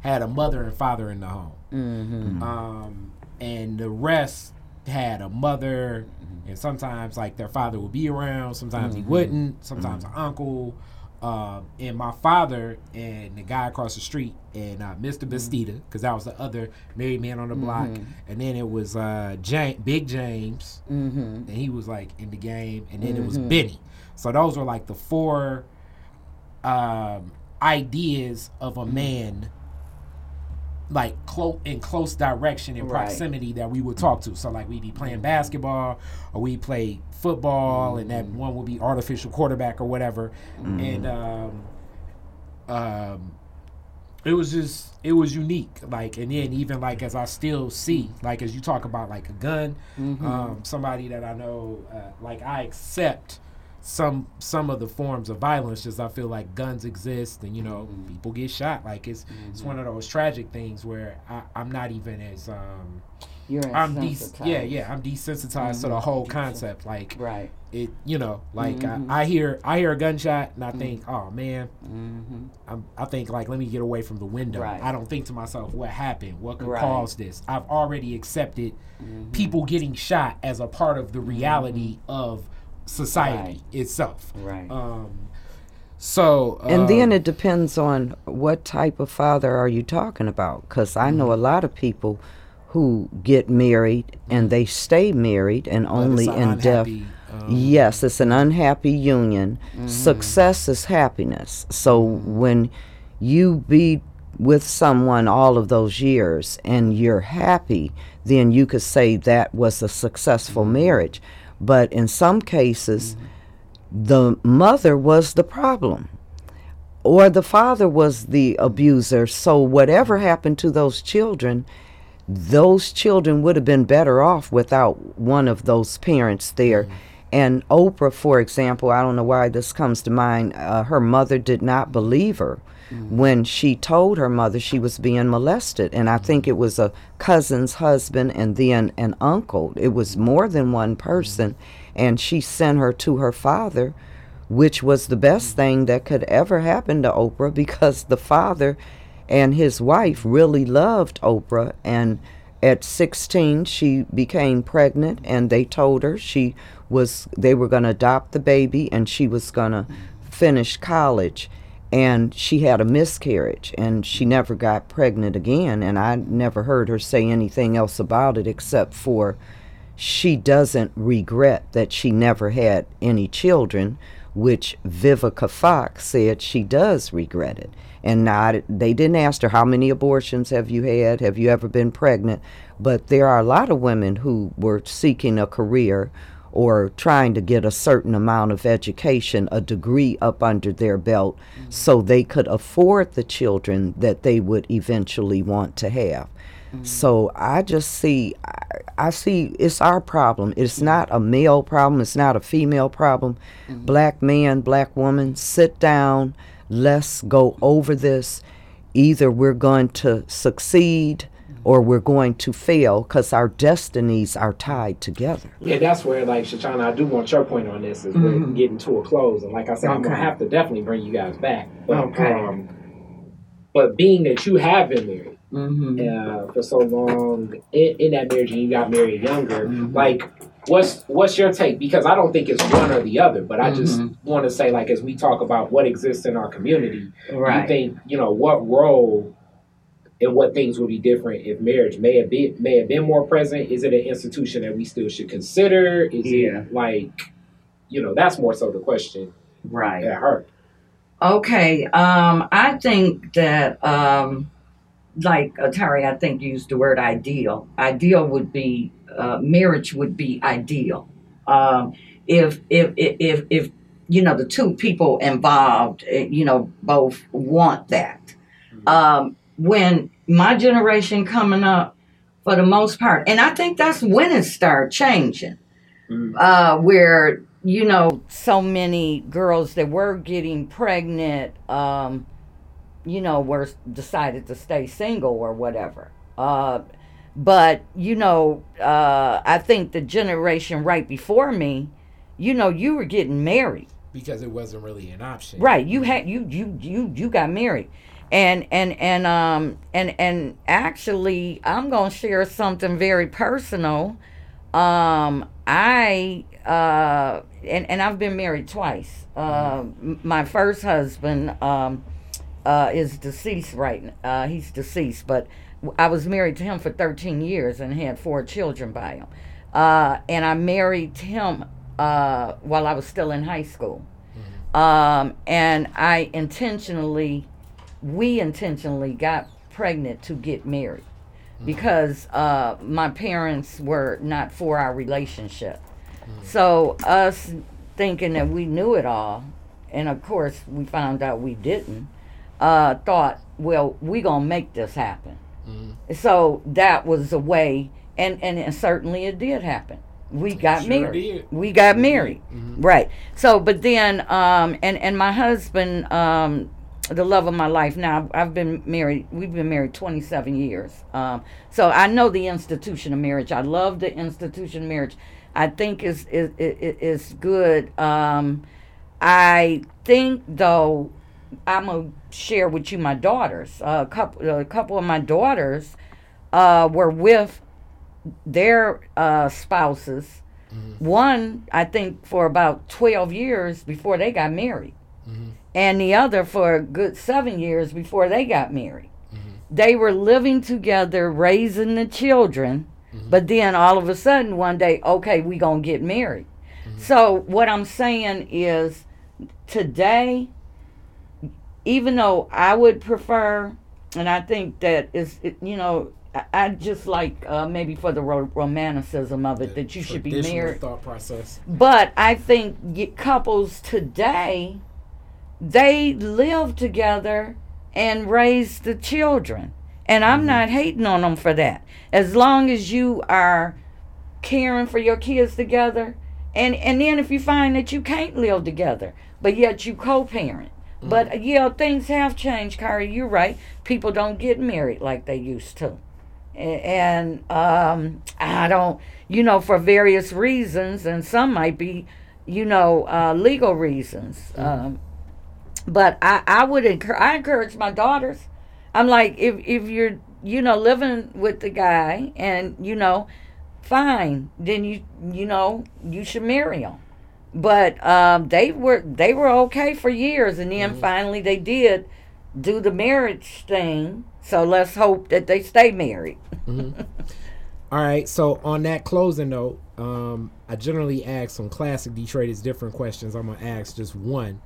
had a mother and father in the home, mm-hmm. um, and the rest had a mother, and sometimes like their father would be around, sometimes he wouldn't, sometimes an uncle. Um, and my father and the guy across the street and uh, Mr. Bastida, because that was the other married man on the block, and then it was uh, James, Big James, Mm-hmm. and he was like in the game, and then it was Benny. So those were like the four um, ideas of a man, like close in close direction and Right. proximity that we would talk to. So like we'd be playing basketball, or we play football, and that one would be artificial quarterback or whatever, and um, um, it was just it was unique. Like and then even like as i still see like as you talk about like a gun um, somebody that i know uh, like i accept some some of the forms of violence just i feel like guns exist and you know mm-hmm. people get shot. Like it's it's one mm-hmm. of those tragic things where I, i'm not even as um you're i'm des- yeah yeah i'm desensitized to the mm-hmm. whole concept. Like right. it you know like I, I hear i hear a gunshot and i think oh man. I'm, i think like let me get away from the window. Right. i don't think to myself what happened? What could Right. cause this? I've already accepted people getting shot as a part of the reality of society itself right um so And then um, it depends on what type of father are you talking about. Because I know a lot of people who get married and they stay married and but only in death. um, Yes, it's an unhappy union. Success is happiness. So when you be with someone all of those years and you're happy, then you could say that was a successful marriage. But in some cases, the mother was the problem or the father was the abuser. So whatever happened to those children, those children would have been better off without one of those parents there. And Oprah, for example, I don't know why this comes to mind, uh, her mother did not believe her Mm. when she told her mother she was being molested. And I think it was a cousin's husband and then an uncle. It was more than one mm. person. And she sent her to her father which was the best mm. thing that could ever happen to Oprah because the father and his wife really loved Oprah. And at 16, she became pregnant, and they told her she was they were going to adopt the baby and she was going to finish college. And she had a miscarriage and she never got pregnant again and i never heard her say anything else about it except for she doesn't regret that she never had any children which vivica fox said she does regret it. And not they didn't ask her how many abortions have you had? Have you ever been pregnant? But there are a lot of women who were seeking a career or trying to get a certain amount of education, a degree up under their belt, mm-hmm. so they could afford the children that they would eventually want to have. Mm-hmm. So I just see, I, I, see it's our problem. It's not a male problem. It's not a female problem. Mm-hmm. Black man, black woman, sit down. Let's go over this. Either we're going to succeed or we're going to fail because our destinies are tied together. Yeah, that's where, like, Shoshana, I do want your point on this as mm-hmm. we're getting to a close. And like I said, okay. I'm going to have to definitely bring you guys back. But, okay. Um, but being that you have been married mm-hmm. uh, for so long in, in, that marriage and you got married younger, mm-hmm. like, what's what's your take? Because I don't think it's one or the other, but I just mm-hmm. want to say, like, as we talk about what exists in our community, right. you think, you know, what role and what things would be different if marriage may have been may have been more present? Is it an institution that we still should consider? Is yeah. it like, you know, that's more so the question, right? At heart. Okay, um, I think that, um, like Atari, I think used the word ideal. Ideal would be uh, marriage would be ideal. Um, if, if if if if you know the two people involved, eh, you know, both want that. Mm-hmm. Um, when my generation coming up, for the most part, and I think that's when it started changing, mm. uh, where you know so many girls that were getting pregnant, um, you know, were decided to stay single or whatever. Uh, but you know, uh, I think the generation right before me, you know, you were getting married because it wasn't really an option. Right. You had you you you you got married and and and um and and actually i'm gonna share something very personal. Um i uh and and i've been married twice. Uh my first husband um uh is deceased right uh he's deceased but i was married to him for 13 years and had four children by him. Uh and i married him uh while i was still in high school. Mm-hmm. um and i intentionally we intentionally got pregnant to get married mm-hmm. because uh, my parents were not for our relationship. Mm-hmm. So us thinking that we knew it all, and of course we found out we didn't. Uh, thought, well, we gonna make this happen. Mm-hmm. So that was a way, and, and and certainly it did happen. We got sure married. Did. We got mm-hmm. married, mm-hmm. right? So, but then, um, and and my husband, um, the love of my life. Now I've been married. We've been married 27 years. Um, so I know the institution of marriage. I love the institution of marriage. I think is is is, good. Um, I think though, I'm gonna share with you my daughters. Uh, a couple a couple of my daughters uh, were with their uh, spouses. Mm-hmm. One, I think, for about 12 years before they got married. Mm-hmm and the other for a good seven years before they got married. Mm-hmm. They were living together, raising the children, mm-hmm. but then all of a sudden one day, okay, we gonna get married. Mm-hmm. So what I'm saying is, today, even though I would prefer, and I think that is, you know, I just like uh, maybe for the ro- romanticism of it the that you should be married. Thought process. But I think couples today they live together and raise the children. And I'm mm-hmm. not hating on them for that. As long as you are caring for your kids together, and and then if you find that you can't live together, but yet you co-parent. Mm-hmm. But yeah, things have changed, Kari. You're right. People don't get married like they used to, and um, I don't, you know, for various reasons, and some might be, you know, uh, legal reasons. Mm-hmm. Um, but I, I would encourage I encourage my daughters. I'm like if if you're you know living with the guy and you know fine then you you know you should marry him but um, they were they were okay for years, and then finally they did do the marriage thing. So let's hope that they stay married. All right. So on that closing note, um, I generally ask some classic Detroiters different questions. I'm gonna ask just one,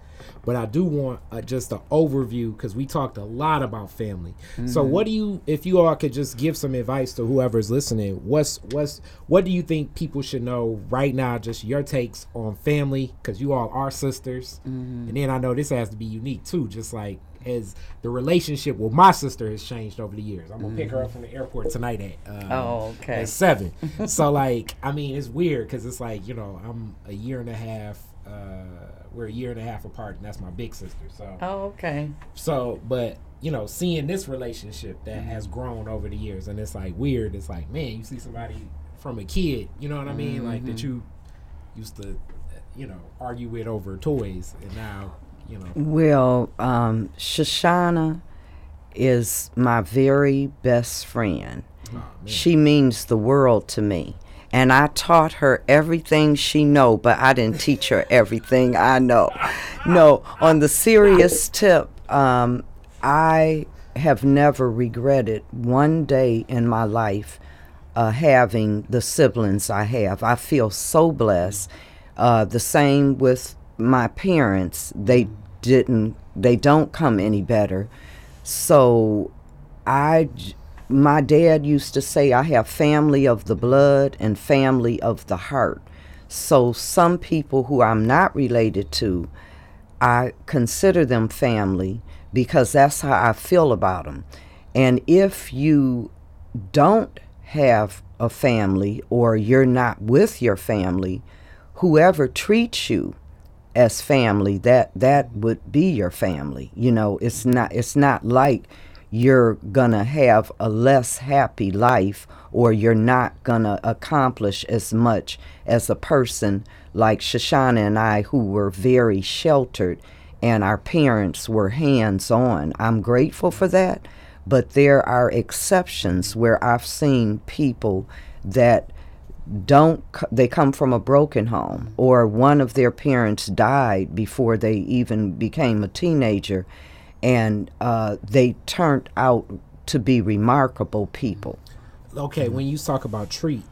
but I do want uh, just an overview because we talked a lot about family. So what do you, if you all could just give some advice to whoever's listening, what's what's what do you think people should know right now? Just your takes on family because you all are sisters, and then I know this has to be unique too. Just like as the relationship with my sister has changed over the years. I'm gonna pick her up from the airport tonight at uh, Oh, okay. at seven. so like, I mean, it's weird because it's like you know I'm a year and a half. Uh, we're a year and a half apart, and that's my big sister. So Oh, okay. so, but you know, seeing this relationship that has grown over the years, and it's like weird. It's like, man, you see somebody from a kid, you know what I mean, like that you used to, you know, argue with over toys, and now, you know, Well, um, Shoshana is my very best friend. oh. She means the world to me. And I taught her everything she know, but I didn't teach her everything I know. No, on the serious tip, um, I have never regretted one day in my life uh, having the siblings I have. I feel so blessed. Uh, the same with my parents. They didn't. They don't come any better. So, I. My dad used to say I have family of the blood and family of the heart. So some people who I'm not related to, I consider them family because that's how I feel about them. And if you don't have a family or you're not with your family, whoever treats you as family, that that would be your family. You know, it's not it's not like you're gonna have a less happy life or you're not gonna accomplish as much as a person like Shoshana and I who were very sheltered and our parents were hands on. I'm grateful for that, but there are exceptions where I've seen people that don't they come from a broken home or one of their parents died before they even became a teenager and uh, they turned out to be remarkable people okay, when you talk about treat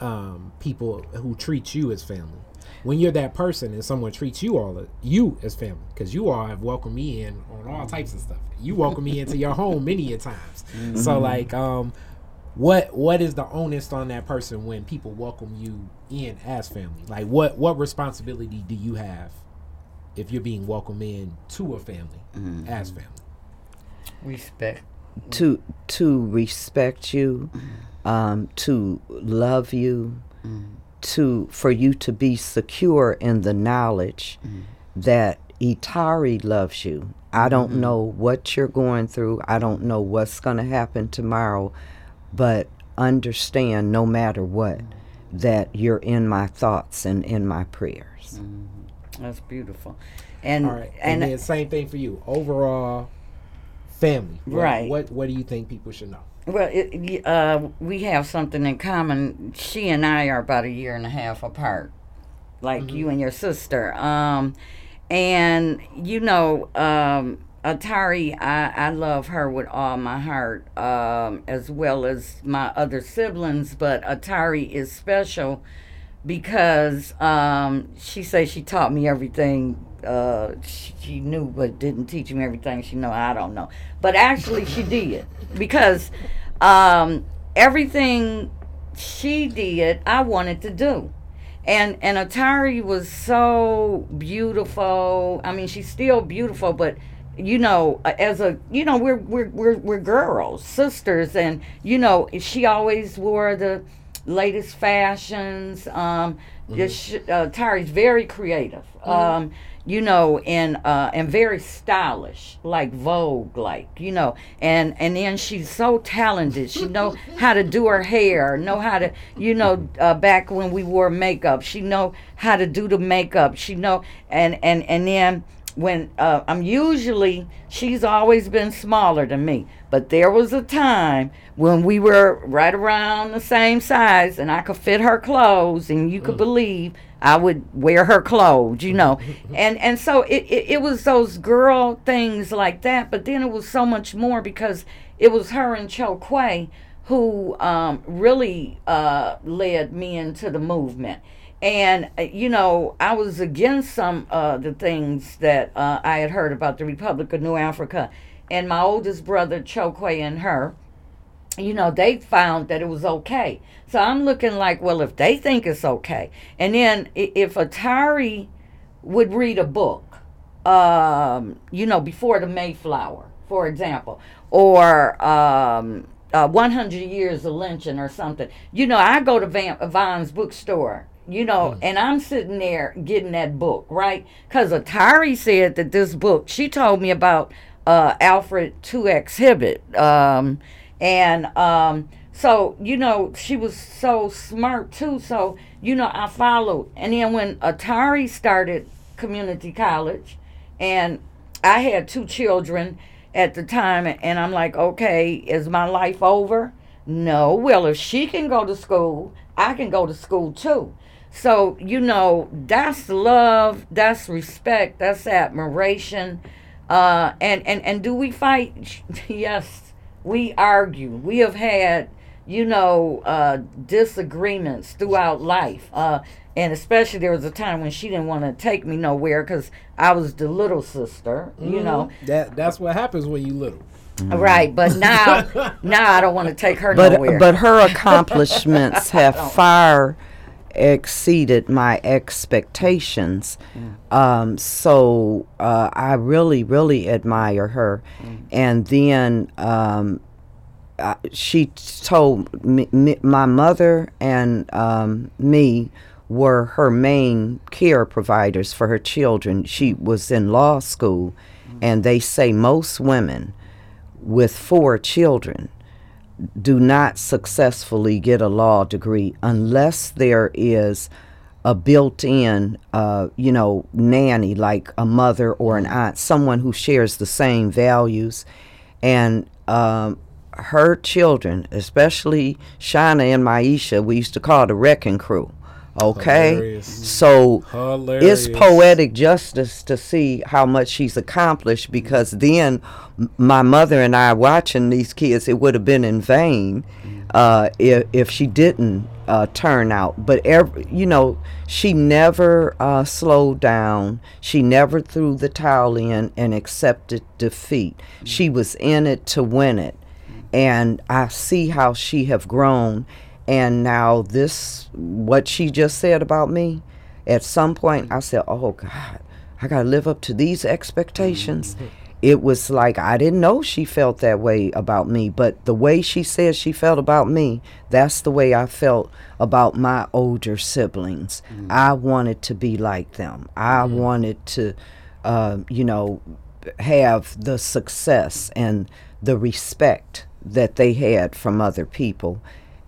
um, people who treat you as family, when you're that person and someone treats you all you as family, because you all have welcomed me in on all types of stuff. You welcome me into your home many a times. So like, um, what what is the onus on that person when people welcome you in as family? Like, what what responsibility do you have if you're being welcomed in to a family Mm-hmm. as family? Respect. to to respect you mm-hmm. um, to love you mm-hmm. to for you to be secure in the knowledge that Itari loves you. I don't know what you're going through. I don't know what's going to happen tomorrow, but understand no matter what that you're in my thoughts and in my prayers. That's beautiful. And right, and, and then same thing for you. Overall, family. What- Right. What What do you think people should know? Well, it, uh, we have something in common. She and I are about a year and a half apart, like you and your sister. Um, and you know, um, Atari, I, I love her with all my heart, um, as well as my other siblings. But Atari is special because um, she says she taught me everything uh, she, knew, but didn't teach me everything she know. I don't know, but actually she did because um, everything she did, I wanted to do. And and Atari was so beautiful. I mean, she's still beautiful, but you know, uh, as a you know, we're we're we're we're girls, sisters, and you know, she always wore the latest fashions. Um, just uh, Tari's very creative. Um, you know, and uh, and very stylish, like Vogue, like you know, and and then she's so talented. She know how to do her hair, know how to, you know, uh, back when we wore makeup, she know how to do the makeup. She know, and and and then when uh, I'm usually she's always been smaller than me, but there was a time when we were right around the same size, and I could fit her clothes, and you could believe I would wear her clothes, you know, and and so it, it it was those girl things like that, but then it was so much more because it was her and Chokwe who um, really uh, led me into the movement and uh, you know i was against some of the things that uh, i had heard about the republic of new africa. And my oldest brother chokwe and her you know they found that it was okay. So i'm looking like well if they think it's okay. And then if atari would read a book um, you know before the mayflower for example or um, uh, 100 years of lynching or something you know i go to Van, Vaughn's bookstore you know, and I'm sitting there getting that book, right? Because Atari said that this book, she told me about uh, Alfred 2X Hibbett. Um, and um, so, you know, she was so smart too. So, you know, I followed. And then when Atari started community college, and I had two children at the time, and I'm like, okay, is my life over? No. Well, if she can go to school, I can go to school too. So, you know, that's love, that's respect, that's admiration. Uh, and, and, and do we fight? Yes, we argue. We have had, you know, uh, disagreements throughout life. Uh, and especially there was a time when she didn't want to take me nowhere because I was the little sister, you know. That that's what happens when you little. Right, but now, now I don't want to take her But nowhere. but her accomplishments have far exceeded my expectations. Um, so uh, I really really admire her. And then um, uh, she told me, me, my mother and um, me were her main care providers for her children. She was in law school, and they say most women with four children do not successfully get a law degree unless there is a built-in, uh, you know, nanny like a mother or an aunt, someone who shares the same values, and um, her children, especially Shauna and Maisha, we used to call the wrecking crew. Okay, Hilarious. so Hilarious. it's poetic justice to see how much she's accomplished because then my mother and I watching these kids, it would have been in vain uh, if, if she didn't uh, turn out. But, every, you know, she never uh, slowed down. She never threw the towel in and accepted defeat. She was in it to win it. And I see how she have grown. And now this, what she just said about me, at some point I said, "Oh God, I got to live up to these expectations." Mm-hmm. It was like I didn't know she felt that way about me, but the way she said she felt about me, that's the way I felt about my older siblings. Mm. I wanted to be like them. I mm. wanted to, uh, you know, have the success and the respect that they had from other people,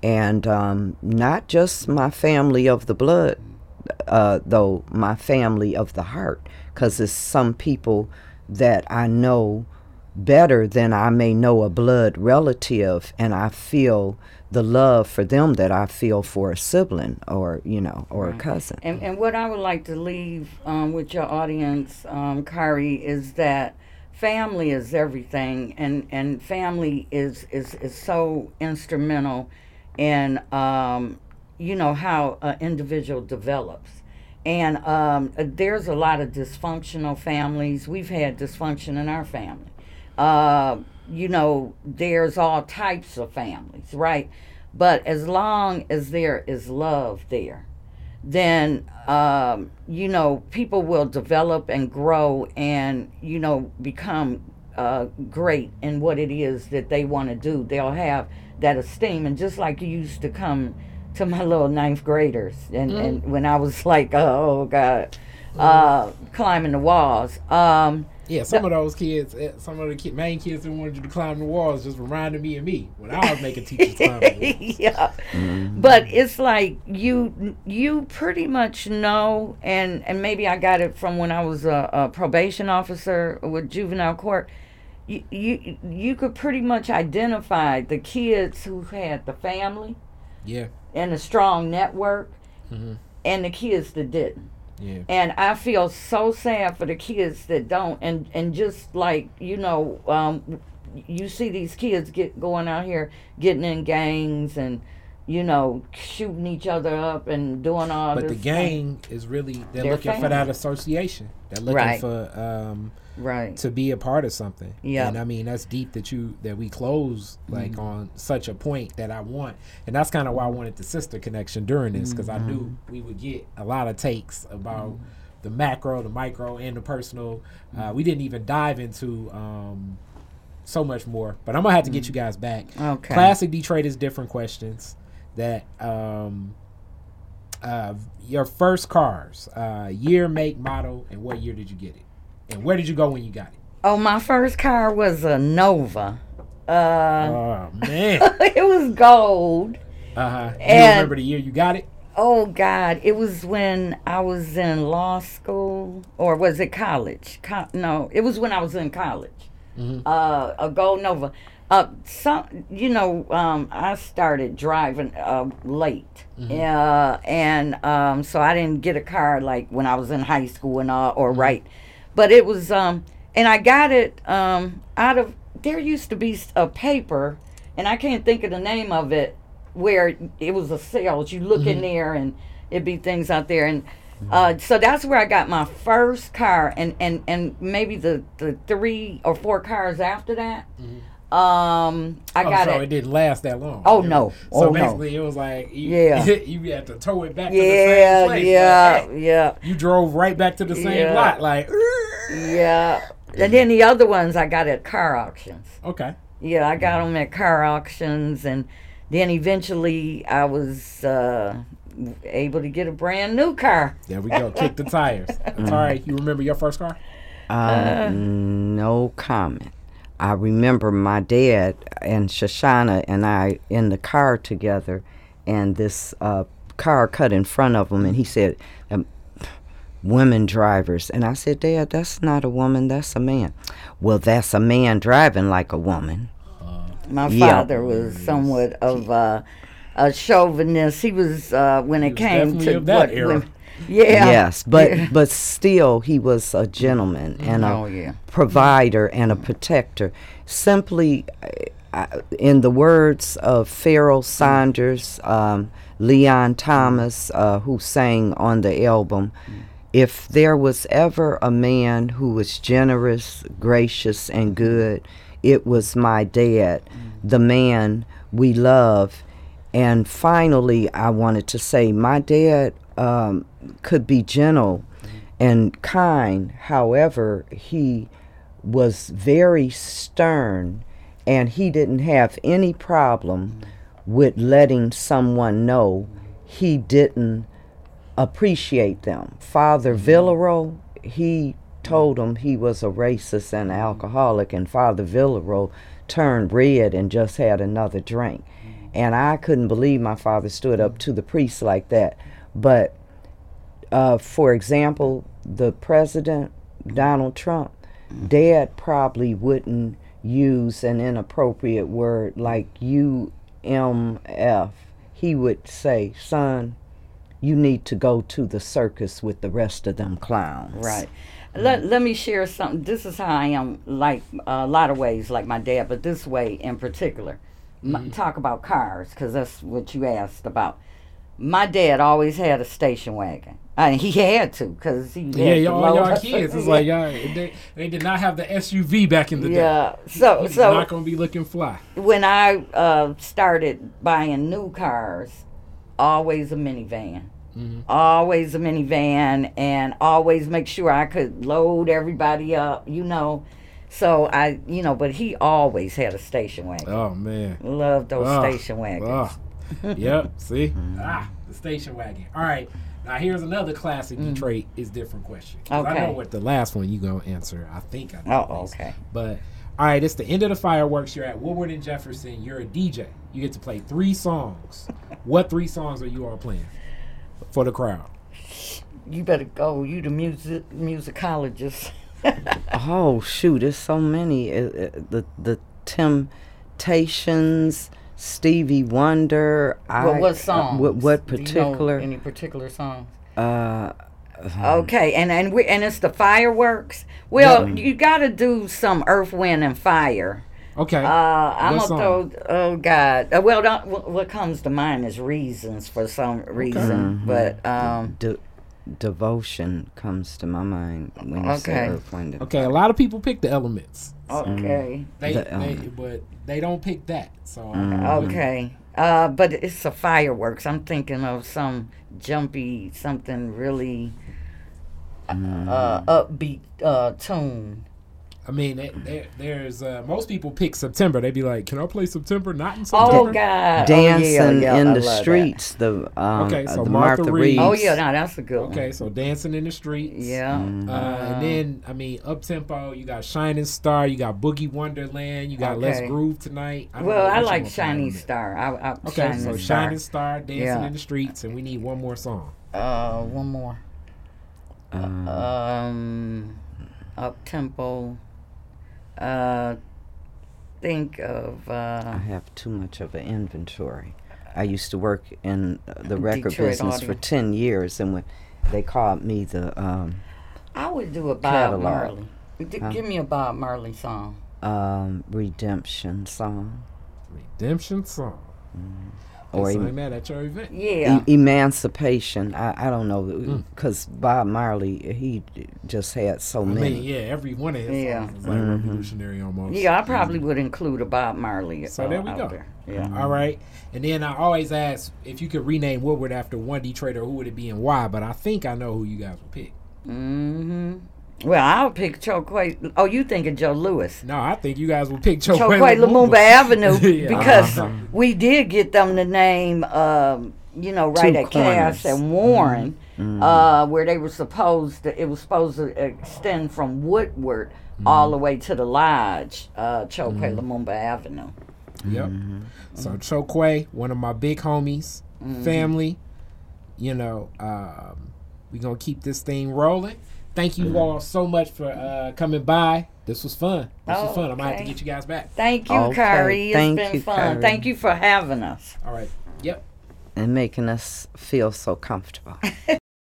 and um, not just my family of the blood, uh, though my family of the heart, because it's some people that I know better than I may know a blood relative, and I feel the love for them that I feel for a sibling or you know or a cousin. And, and what I would like to leave um, with your audience, um, Kari, is that family is everything, and, and family is, is, is so instrumental in, um, you know, how an individual develops. And um, there's a lot of dysfunctional families. We've had dysfunction in our family. Uh, you know, there's all types of families, right? But as long as there is love there, then um, you know people will develop and grow and you know become uh, great in what it is that they want to do. They'll have that esteem, and just like you used to come to my little ninth graders, and, and when I was like, oh god, uh, climbing the walls. Um, Yeah, some of those kids, eh, some of the ki- main kids that wanted you to climb the walls just reminded me of me when I was making teachers climb the walls. yeah but it's like you you pretty much know and and maybe i got it from when i was a, a probation officer with juvenile court you, you you could pretty much identify the kids who had the family Yeah, and a strong network Mm-hmm. and the kids that didn't yeah. and I feel so sad for the kids that don't. And and just like you know, um, you see these kids get going out here getting in gangs and you know shooting each other up and doing all But the gang is really they're Their looking for that association. They're looking Right. for um, right? to be a part of something. Yeah. And I mean that's deep that you that we close like Mm-hmm. on such a point that I want. And that's kind of why I wanted the sister connection during this because I knew Mm-hmm. we would get a lot of takes about the macro, the micro and the personal. Uh, we didn't even dive into um, so much more, but I'm going to have to get you guys back. Okay. Classic Detroit is different questions that um uh your first cars, uh year, make, model and what year did you get it? And where did you go when you got it? Oh, my first car was a Nova. Uh, Oh man. it was gold. Uh-huh. You And- remember the year you got it? Oh God! It was when I was in law school, or was it college? Co- no, it was when I was in college. Uh, a gold Nova. Uh, some, you know, um, I started driving uh, late, uh, and um, so I didn't get a car like when I was in high school and all, or right. But it was, um, and I got it um, out of. There used to be a paper, and I can't think of the name of it, where it was a sales. You look in there, and it'd be things out there, and uh, so that's where I got my first car, and and and maybe the the three or four cars after that. Um, I oh, got so it. it. didn't last that long. Oh, It was- no. So Oh, no. basically it was like you, Yeah. you had to tow it back to the same Yeah, place. yeah, Like, hey, yeah, you drove right back to the same Yeah. lot. Like yeah. And then the other ones I got at car auctions. Okay. Yeah, I got them at car auctions, and then eventually I was uh, able to get a brand new car. There we go. Kick the tires. All right. you remember your first car? Uh, no comment. I remember my dad and Shoshana and I in the car together, and this uh, car cut in front of him, and he said, um, "Women drivers," and I said, "Dad, that's not a woman. That's a man." Well, that's a man driving like a woman. My Yeah. father was somewhat of uh, a chauvinist. He was uh, when it was came to of that what era. women- yeah. Yes, but Yeah. but still, he was a gentleman and a Oh, yeah. provider and a protector. Simply, uh, in the words of Pharoah Sanders, um, Leon Thomas, uh, who sang on the album, if there was ever a man who was generous, gracious, and good, it was my dad, mm. the man we love. And finally, I wanted to say, my dad um, could be gentle mm-hmm. and kind. However, he was very stern and he didn't have any problem mm. with letting someone know he didn't appreciate them. Father mm-hmm. Villaro, he told him he was a racist and alcoholic, and Father Villaro turned red and just had another drink. Mm-hmm. And I couldn't believe my father stood up to the mm-hmm. priest like that. But uh, for example, the president, Donald Trump, dad probably wouldn't use an inappropriate word like UMF. He would say, son, you need to go to the circus with the rest of them clowns. Right. Let, let me share something. This is how I am, like a lot of ways, like my dad, but this way in particular. M- talk about cars, because that's what you asked about. My dad always had a station wagon. I he had to, because he Yeah, had to y'all, load y'all kids. It's like y'all, they, they did not have the SUV back in the day. yeah. So It's so not gonna be looking fly. when I uh, started buying new cars, always a minivan. Always a minivan, and always make sure I could load everybody up, you know. So I, you know, but he always had a station wagon. Oh man. love those Ah, station wagons. ah. yep. See. Ah, the station wagon. All right. Now here's another classic Detroit is different question. 'Cause I know. Okay. what the last one you gonna answer. I think I know. Oh, least. okay. But all right, it's the end of the fireworks. You're at Woodward and Jefferson. You're a DJ. You get to play three songs. what three songs are you all playing for the crowd? You better go. You the music musicologist. Oh shoot, there's so many. Uh, uh, the the Temptations, Stevie Wonder. I, well, what uh, song? what, what particular? any particular songs? uh, Okay, and and we and it's the fireworks. Well, you got to do some Earth, Wind, and Fire. Okay. Uh, I'm What gonna throw. Oh God. Uh, well, don't, wh- what comes to mind is reasons for some reason, but um, de- devotion comes to my mind when you say Okay. Earth, Wind, and okay. A lot of people pick the elements. okay, They, The they element. but they don't pick that. So okay. Uh, but it's a fireworks. I'm thinking of some jumpy, something really uh, upbeat uh, tune. I mean, they, they, there's uh, most people pick September. They'd be like, "Can I play September? Not in September." Oh God! dancing oh, yeah, yeah, in I the love that. streets. The um, Okay, uh, so the Martha Martha, Reeves. Reeves. Oh yeah, no, that's a good one. Okay, so dancing in the streets. Yeah. Mm-hmm. Uh, and then I mean, up tempo. You got Shining Star. You got Boogie Wonderland. You got Let's Groove tonight. I Well, I like Shining. Star. I, I, Okay, Shining so Star. Shining Star, dancing Yeah. in the streets, and we need one more song. Uh, one more. Um, Um, up tempo. Uh, think of I uh. have too much of an inventory. I used to work in uh, the record Detroit business for ten years, and when they called me the um, I would do a Bob Catalog. Marley. D- Huh? Give me a Bob Marley song. um, redemption song Redemption song. Or Or em- sang at your event. Yeah. e- emancipation. I, I don't know Mm. because Bob Marley he just had so I many. mean, yeah, every one of his Yeah. songs is like revolutionary almost. yeah, I probably would include a Bob Marley. So uh, there we out go. There. Yeah. All right. And then I always ask if you could rename Woodward after one Detroiter, who would it be and why? But I think I know who you guys would pick. Mm-hmm. Well, I'll pick Chokwe. Oh, you thinking Joe Louis? No, I think you guys will pick Chokwe Chokwe Lumumba Avenue Yeah. because Uh-huh. we did get them the name, um, you know, right Two at Cass and Warren, Mm-hmm. uh, where they were supposed to. It was supposed to extend from Woodward all Mm-hmm. the way to the lodge, uh, Chokwe Lumumba Avenue. Yep. So Chokwe, one of my big homies, family. You know, um, we gonna keep this thing rolling. Thank you all so much for uh, coming by. This was fun. This was fun. I might have to get you guys back. Thank you, Okay, Kari. It's thank been you, fun. Kari. Thank you for having us. All right. Yep. and making us feel so comfortable.